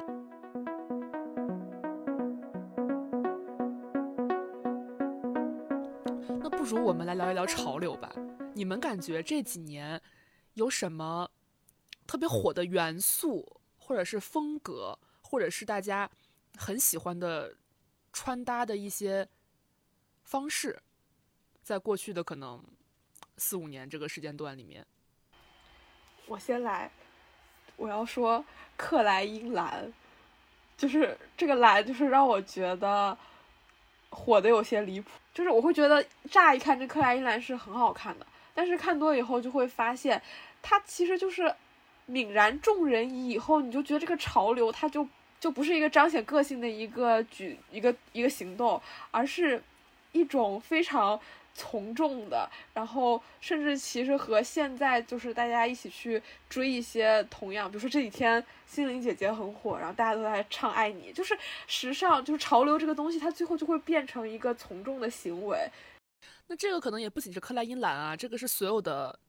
那不如我们来聊一聊潮流吧。你们感觉这几年有什么特别火的元素？或者是风格，或者是大家很喜欢的穿搭的一些方式，在过去的可能四五年这个时间段里面，我先来，我要说克莱因蓝，就是这个蓝，就是让我觉得火的有些离谱。就是我会觉得乍一看这克莱因蓝是很好看的，但是看多以后就会发现，它其实就是泯然众人矣。以后你就觉得这个潮流，它就就不是一个彰显个性的一个举一个一个行动，而是一种非常。从众的，然后甚至其实和现在就是大家一起去追一些同样，比如说这几天心灵姐姐很火，然后大家都在唱爱你，就是时尚，就是潮流这个东西，它最后就会变成一个从众的行为。那这个可能也不仅是克莱因蓝啊，这个是所有的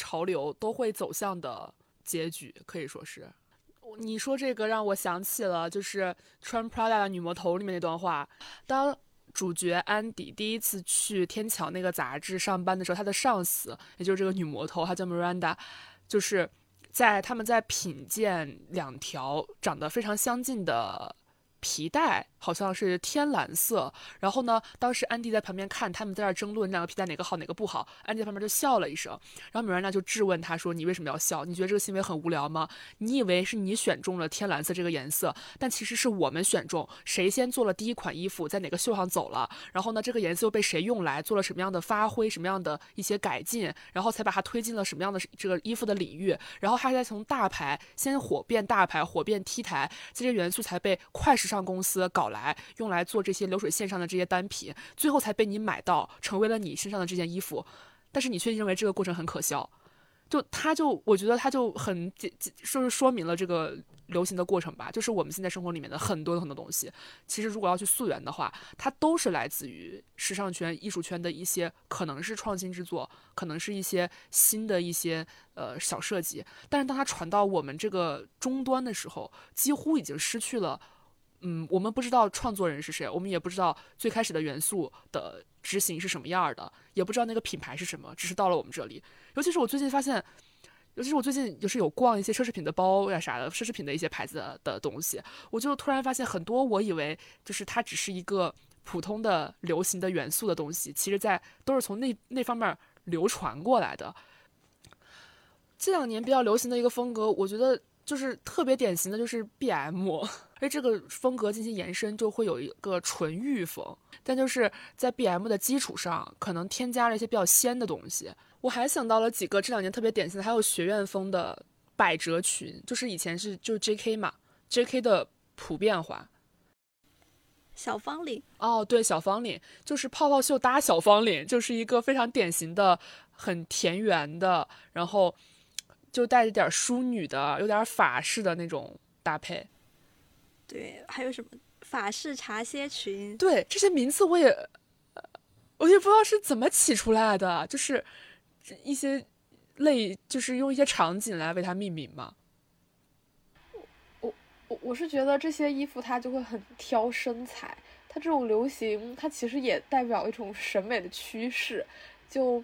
潮流都会走向的结局，可以说是。你说这个让我想起了就是穿 Prada 的女魔头里面那段话，当。主角安迪第一次去天桥那个杂志上班的时候，他的上司也就是这个女魔头，她叫 Miranda，就是在他们在品鉴两条长得非常相近的皮带。好像是天蓝色，然后呢，当时安迪在旁边看，他们在那争论两个皮带哪个好哪个不好，安迪在旁边就笑了一声，然后米兰娜就质问他说：“你为什么要笑？你觉得这个行为很无聊吗？你以为是你选中了天蓝色这个颜色，但其实是我们选中，谁先做了第一款衣服，在哪个秀上走了，然后呢，这个颜色又被谁用来做了什么样的发挥，什么样的一些改进，然后才把它推进了什么样的这个衣服的领域，然后他再从大牌先火遍大牌，火遍 T 台，这些元素才被快时尚公司搞。来用来做这些流水线上的这些单品，最后才被你买到，成为了你身上的这件衣服。但是你却认为这个过程很可笑，就他就我觉得他就很就是说明了这个流行的过程吧。就是我们现在生活里面的很多很多东西，其实如果要去溯源的话，它都是来自于时尚圈、艺术圈的一些可能是创新之作，可能是一些新的一些呃小设计。但是当它传到我们这个终端的时候，几乎已经失去了。嗯，我们不知道创作人是谁，我们也不知道最开始的元素的执行是什么样的，也不知道那个品牌是什么，只是到了我们这里。尤其是我最近发现，尤其是我最近就是有逛一些奢侈品的包呀啥的，奢侈品的一些牌子的东西，我就突然发现很多我以为就是它只是一个普通的流行的元素的东西，其实在都是从那那方面流传过来的。这两年比较流行的一个风格，我觉得。就是特别典型的就是 B M，而这个风格进行延伸就会有一个纯欲风，但就是在 B M 的基础上，可能添加了一些比较仙的东西。我还想到了几个这两年特别典型的，还有学院风的百褶裙，就是以前是就是 J K 嘛，J K 的普遍化。小方领哦，对，小方领就是泡泡袖搭小方领，就是一个非常典型的很田园的，然后。就带着点淑女的，有点法式的那种搭配。对，还有什么法式茶歇裙？对，这些名字我也，我也不知道是怎么起出来的，就是一些类，就是用一些场景来为它命名嘛。我我我是觉得这些衣服它就会很挑身材，它这种流行，它其实也代表一种审美的趋势，就。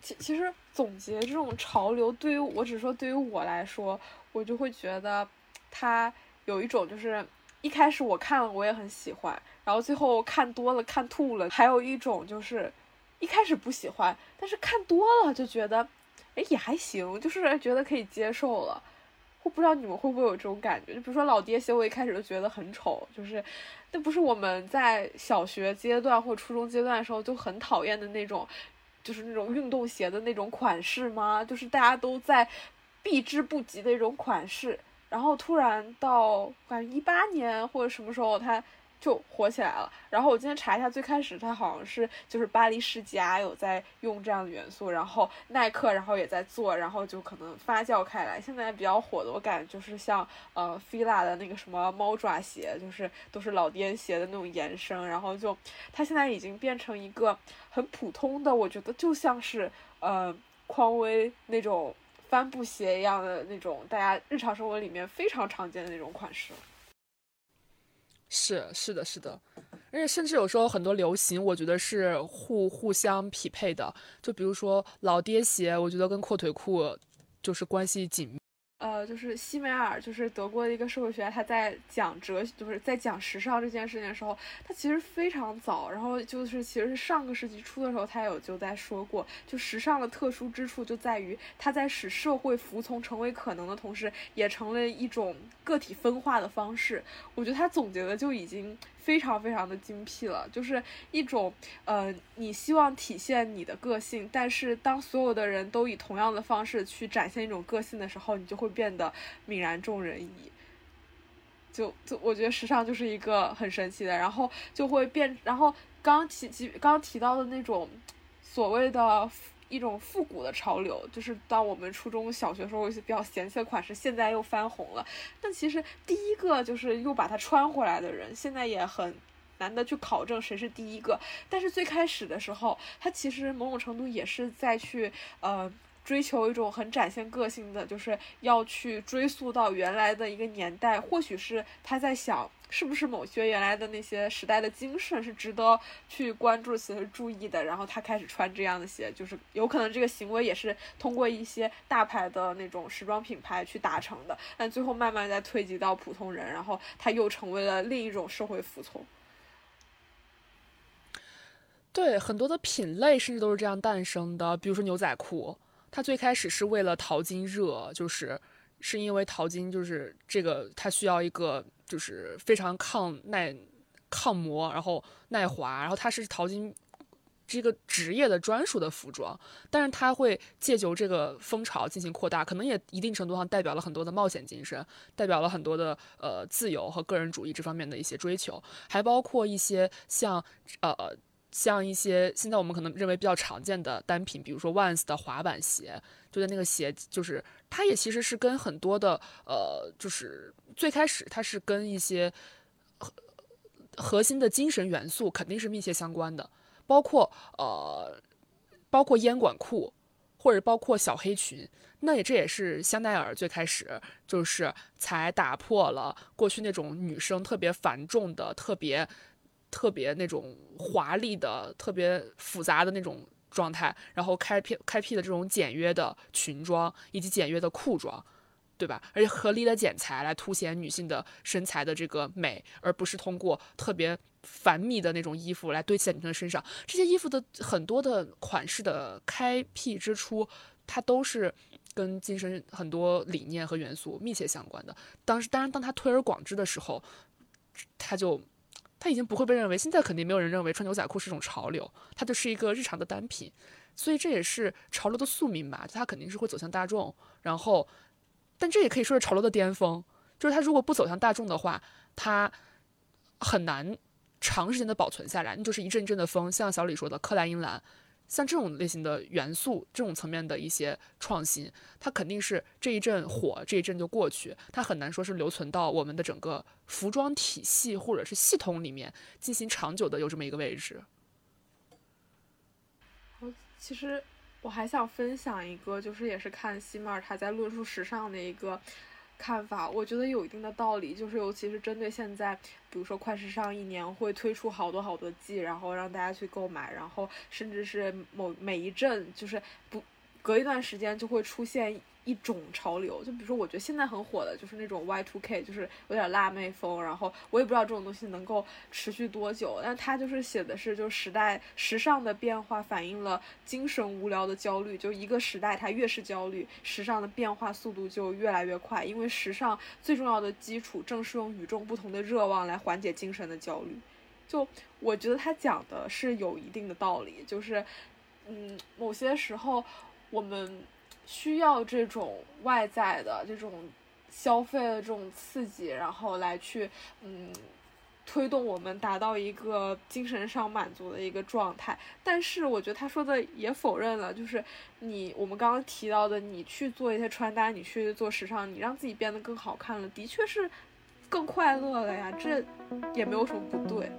其其实总结这种潮流，对于我只说对于我来说，我就会觉得，它有一种就是一开始我看了我也很喜欢，然后最后看多了看吐了；还有一种就是一开始不喜欢，但是看多了就觉得，哎也还行，就是觉得可以接受了。我不知道你们会不会有这种感觉？就比如说老爹鞋，我一开始就觉得很丑，就是那不是我们在小学阶段或初中阶段的时候就很讨厌的那种。就是那种运动鞋的那种款式吗？就是大家都在避之不及的一种款式，然后突然到感觉一八年或者什么时候它。就火起来了。然后我今天查一下，最开始它好像是就是巴黎世家有在用这样的元素，然后耐克然后也在做，然后就可能发酵开来。现在比较火的，我感觉就是像呃 fila 的那个什么猫爪鞋，就是都是老爹鞋的那种延伸。然后就它现在已经变成一个很普通的，我觉得就像是呃匡威那种帆布鞋一样的那种，大家日常生活里面非常常见的那种款式。是是的，是的，而且甚至有时候很多流行，我觉得是互互相匹配的。就比如说老爹鞋，我觉得跟阔腿裤就是关系紧密。呃，就是西梅尔，就是德国的一个社会学家，他在讲哲，就是在讲时尚这件事情的时候，他其实非常早，然后就是其实是上个世纪初的时候，他有就在说过，就时尚的特殊之处就在于，它在使社会服从成为可能的同时，也成了一种个体分化的方式。我觉得他总结的就已经。非常非常的精辟了，就是一种，呃，你希望体现你的个性，但是当所有的人都以同样的方式去展现一种个性的时候，你就会变得泯然众人矣。就就我觉得时尚就是一个很神奇的，然后就会变，然后刚提及刚提到的那种所谓的。一种复古的潮流，就是当我们初中小学时候有些比较嫌弃的款式，现在又翻红了。但其实第一个就是又把它穿回来的人，现在也很难得去考证谁是第一个。但是最开始的时候，他其实某种程度也是在去呃。追求一种很展现个性的，就是要去追溯到原来的一个年代，或许是他在想，是不是某些原来的那些时代的精神是值得去关注、去注意的，然后他开始穿这样的鞋，就是有可能这个行为也是通过一些大牌的那种时装品牌去达成的，但最后慢慢再推及到普通人，然后他又成为了另一种社会服从。对，很多的品类甚至都是这样诞生的，比如说牛仔裤。它最开始是为了淘金热，就是是因为淘金就是这个它需要一个就是非常抗耐、抗磨，然后耐滑，然后它是淘金这个职业的专属的服装。但是它会借由这个风潮进行扩大，可能也一定程度上代表了很多的冒险精神，代表了很多的呃自由和个人主义这方面的一些追求，还包括一些像呃。像一些现在我们可能认为比较常见的单品，比如说 Vans 的滑板鞋，就在那个鞋，就是它也其实是跟很多的呃，就是最开始它是跟一些核核心的精神元素肯定是密切相关的，包括呃，包括烟管裤，或者包括小黑裙，那也这也是香奈儿最开始就是才打破了过去那种女生特别繁重的特别。特别那种华丽的、特别复杂的那种状态，然后开辟开辟的这种简约的裙装以及简约的裤装，对吧？而且合理的剪裁来凸显女性的身材的这个美，而不是通过特别繁密的那种衣服来堆砌在女生身上。这些衣服的很多的款式的开辟之初，它都是跟精神很多理念和元素密切相关的。当时，当然，当它推而广之的时候，它就。它已经不会被认为，现在肯定没有人认为穿牛仔裤是一种潮流，它就是一个日常的单品，所以这也是潮流的宿命吧。它肯定是会走向大众，然后，但这也可以说是潮流的巅峰，就是它如果不走向大众的话，它很难长时间的保存下来，那就是一阵阵的风，像小李说的，克莱因蓝。像这种类型的元素，这种层面的一些创新，它肯定是这一阵火，这一阵就过去，它很难说是留存到我们的整个服装体系或者是系统里面进行长久的有这么一个位置。其实我还想分享一个，就是也是看西麦尔他在论述时尚的一个。看法，我觉得有一定的道理，就是尤其是针对现在，比如说快时尚一年会推出好多好多季，然后让大家去购买，然后甚至是某每一阵就是不隔一段时间就会出现。一种潮流，就比如说，我觉得现在很火的就是那种 Y two K，就是有点辣妹风。然后我也不知道这种东西能够持续多久，但它就是写的是，就时代时尚的变化反映了精神无聊的焦虑。就一个时代，它越是焦虑，时尚的变化速度就越来越快。因为时尚最重要的基础正是用与众不同的热望来缓解精神的焦虑。就我觉得他讲的是有一定的道理，就是嗯，某些时候我们。需要这种外在的这种消费的这种刺激，然后来去嗯推动我们达到一个精神上满足的一个状态。但是我觉得他说的也否认了，就是你我们刚刚提到的，你去做一些穿搭，你去做时尚，你让自己变得更好看了，的确是更快乐了呀，这也没有什么不对。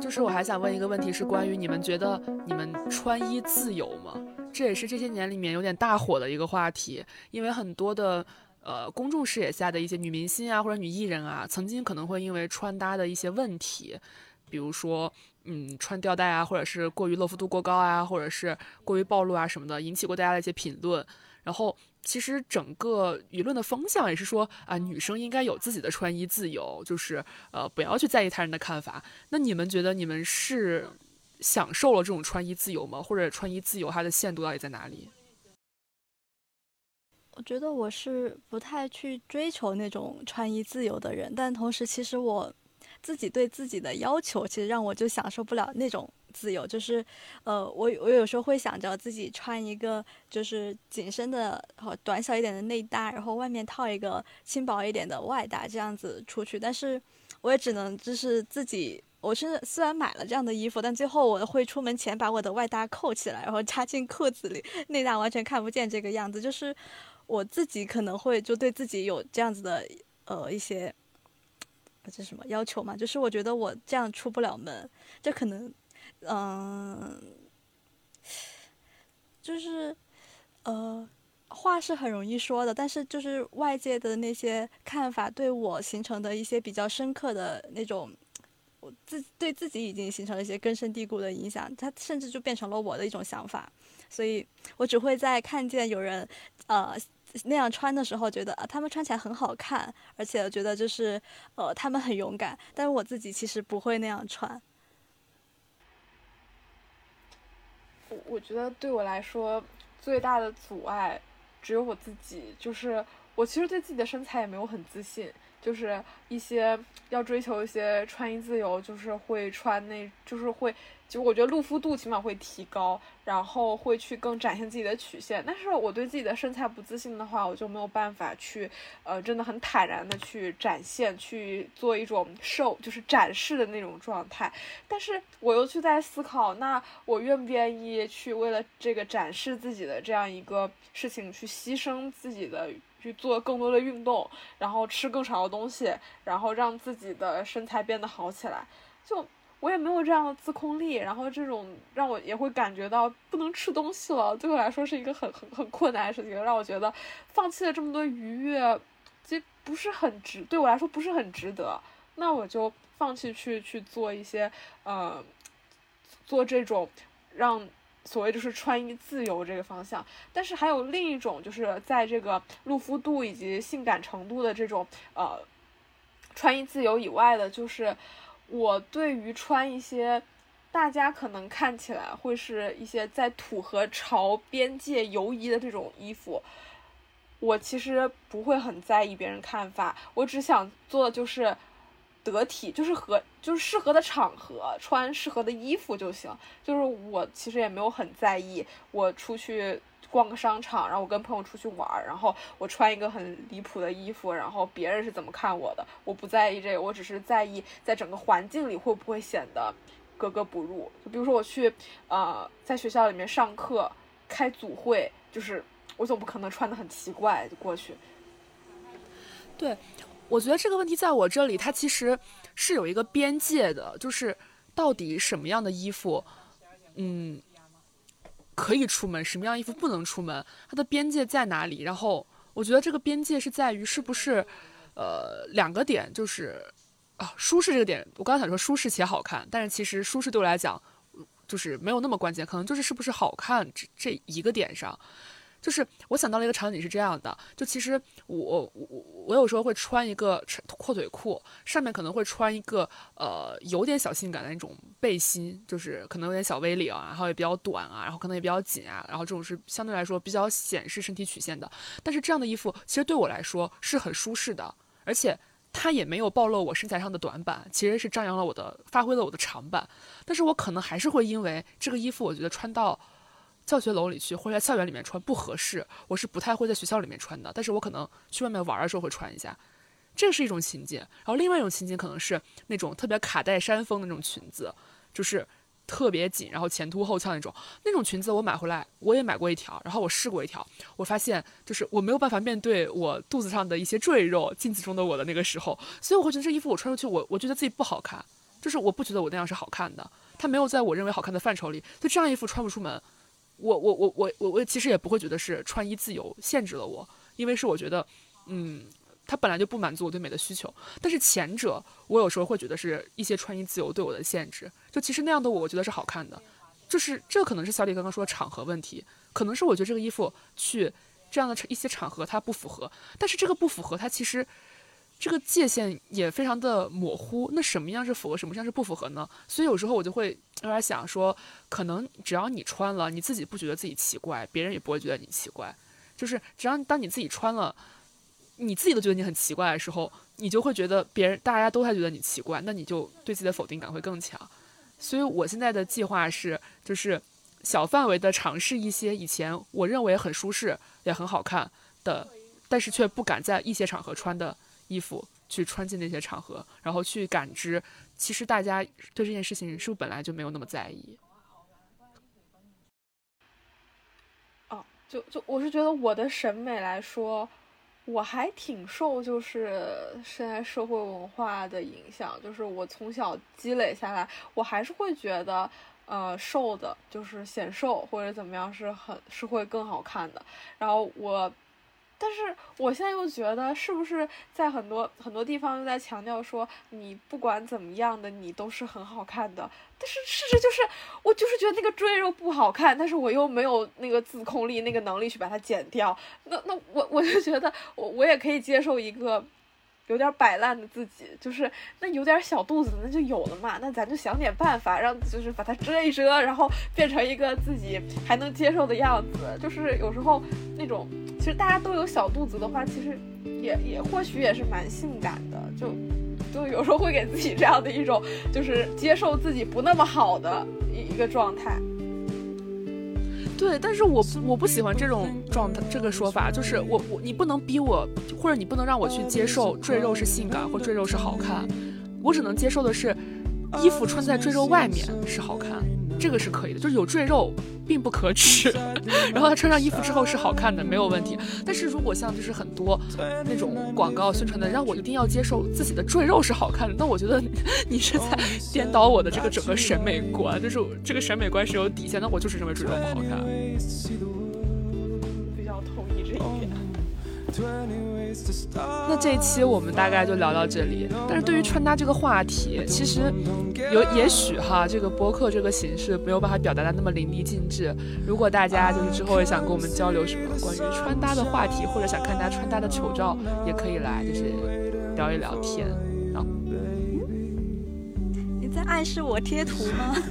就是我还想问一个问题，是关于你们觉得你们穿衣自由吗？这也是这些年里面有点大火的一个话题，因为很多的呃公众视野下的一些女明星啊或者女艺人啊，曾经可能会因为穿搭的一些问题，比如说嗯穿吊带啊，或者是过于露肤度过高啊，或者是过于暴露啊什么的，引起过大家的一些评论。然后其实整个舆论的风向也是说啊，女生应该有自己的穿衣自由，就是呃，不要去在意他人的看法。那你们觉得你们是享受了这种穿衣自由吗？或者穿衣自由它的限度到底在哪里？我觉得我是不太去追求那种穿衣自由的人，但同时其实我自己对自己的要求，其实让我就享受不了那种。自由就是，呃，我我有时候会想着自己穿一个就是紧身的和短小一点的内搭，然后外面套一个轻薄一点的外搭，这样子出去。但是我也只能就是自己，我是虽然买了这样的衣服，但最后我会出门前把我的外搭扣起来，然后插进裤子里，内搭完全看不见这个样子。就是我自己可能会就对自己有这样子的呃一些，这什么要求嘛？就是我觉得我这样出不了门，这可能。嗯，就是，呃，话是很容易说的，但是就是外界的那些看法对我形成的一些比较深刻的那种，我自对自己已经形成了一些根深蒂固的影响，它甚至就变成了我的一种想法，所以我只会在看见有人，呃，那样穿的时候，觉得啊，他们穿起来很好看，而且觉得就是，呃，他们很勇敢，但是我自己其实不会那样穿。我我觉得对我来说最大的阻碍只有我自己，就是我其实对自己的身材也没有很自信，就是一些要追求一些穿衣自由，就是会穿那，就是会。就我觉得露肤度起码会提高，然后会去更展现自己的曲线。但是我对自己的身材不自信的话，我就没有办法去，呃，真的很坦然的去展现，去做一种瘦就是展示的那种状态。但是我又去在思考，那我愿不愿意去为了这个展示自己的这样一个事情，去牺牲自己的，去做更多的运动，然后吃更少的东西，然后让自己的身材变得好起来，就。我也没有这样的自控力，然后这种让我也会感觉到不能吃东西了，对我来说是一个很 很很困难的事情，让我觉得放弃了这么多愉悦，其实不是很值，对我来说不是很值得。那我就放弃去去做一些呃，做这种让所谓就是穿衣自由这个方向。但是还有另一种，就是在这个露肤度以及性感程度的这种呃穿衣自由以外的，就是。我对于穿一些大家可能看起来会是一些在土和潮边界游移的这种衣服，我其实不会很在意别人看法，我只想做的就是得体，就是合，就是适合的场合穿适合的衣服就行。就是我其实也没有很在意，我出去。逛个商场，然后我跟朋友出去玩，然后我穿一个很离谱的衣服，然后别人是怎么看我的？我不在意这个，我只是在意在整个环境里会不会显得格格不入。就比如说我去呃在学校里面上课开组会，就是我总不可能穿的很奇怪就过去。对，我觉得这个问题在我这里，它其实是有一个边界的，就是到底什么样的衣服，嗯。可以出门，什么样衣服不能出门？它的边界在哪里？然后我觉得这个边界是在于是不是，呃，两个点，就是啊，舒适这个点。我刚刚想说舒适且好看，但是其实舒适对我来讲，就是没有那么关键，可能就是是不是好看这这一个点上。就是我想到了一个场景是这样的，就其实我我我有时候会穿一个阔腿裤，上面可能会穿一个呃有点小性感的那种背心，就是可能有点小 V 领，然后也比较短啊，然后可能也比较紧啊，然后这种是相对来说比较显示身体曲线的。但是这样的衣服其实对我来说是很舒适的，而且它也没有暴露我身材上的短板，其实是张扬了我的，发挥了我的长板。但是我可能还是会因为这个衣服，我觉得穿到。教学楼里去或者在校园里面穿不合适，我是不太会在学校里面穿的。但是我可能去外面玩的时候会穿一下，这是一种情景。然后另外一种情景可能是那种特别卡带山峰的那种裙子，就是特别紧，然后前凸后翘那种。那种裙子我买回来，我也买过一条，然后我试过一条，我发现就是我没有办法面对我肚子上的一些赘肉，镜子中的我的那个时候，所以我会觉得这衣服我穿出去，我我觉得自己不好看，就是我不觉得我那样是好看的，它没有在我认为好看的范畴里，就这样衣服穿不出门。我我我我我我其实也不会觉得是穿衣自由限制了我，因为是我觉得，嗯，它本来就不满足我对美的需求。但是前者，我有时候会觉得是一些穿衣自由对我的限制。就其实那样的我，我觉得是好看的。就是这可能是小李刚刚说的场合问题，可能是我觉得这个衣服去这样的一些场合它不符合，但是这个不符合它其实这个界限也非常的模糊。那什么样是符合，什么样是不符合呢？所以有时候我就会有点想说，可能只要你穿了，你自己不觉得自己奇怪，别人也不会觉得你奇怪。就是只要当你自己穿了，你自己都觉得你很奇怪的时候，你就会觉得别人大家都还觉得你奇怪，那你就对自己的否定感会更强。所以我现在的计划是，就是小范围的尝试一些以前我认为很舒适也很好看的，但是却不敢在一些场合穿的衣服，去穿进那些场合，然后去感知，其实大家对这件事情是不是本来就没有那么在意。哦就就我是觉得我的审美来说，我还挺受就是现在社会文化的影响，就是我从小积累下来，我还是会觉得，呃，瘦的就是显瘦或者怎么样是很是会更好看的，然后我。但是我现在又觉得，是不是在很多很多地方又在强调说，你不管怎么样的，你都是很好看的。但是事实就是，我就是觉得那个赘肉不好看，但是我又没有那个自控力、那个能力去把它减掉。那那我我就觉得，我我也可以接受一个。有点摆烂的自己，就是那有点小肚子，那就有了嘛。那咱就想点办法，让就是把它遮一遮，然后变成一个自己还能接受的样子。就是有时候那种，其实大家都有小肚子的话，其实也也或许也是蛮性感的。就就有时候会给自己这样的一种，就是接受自己不那么好的一一个状态。对，但是我我不喜欢这种状态，这个说法就是我我你不能逼我，或者你不能让我去接受赘肉是性感或赘肉是好看，我只能接受的是，衣服穿在赘肉外面是好看。这个是可以的，就是有赘肉并不可耻，然后他穿上衣服之后是好看的，没有问题。但是如果像就是很多那种广告宣传的，让我一定要接受自己的赘肉是好看的，那我觉得你是在颠倒我的这个整个审美观，就是这个审美观是有底线，那我就是认为赘肉不好看。比较同意这一点。那这一期我们大概就聊到这里。但是对于穿搭这个话题，其实有也许哈，这个播客这个形式没有办法表达的那么淋漓尽致。如果大家就是之后也想跟我们交流什么关于穿搭的话题，或者想看大家穿搭的丑照，也可以来，就是聊一聊天。啊，你在暗示我贴图吗？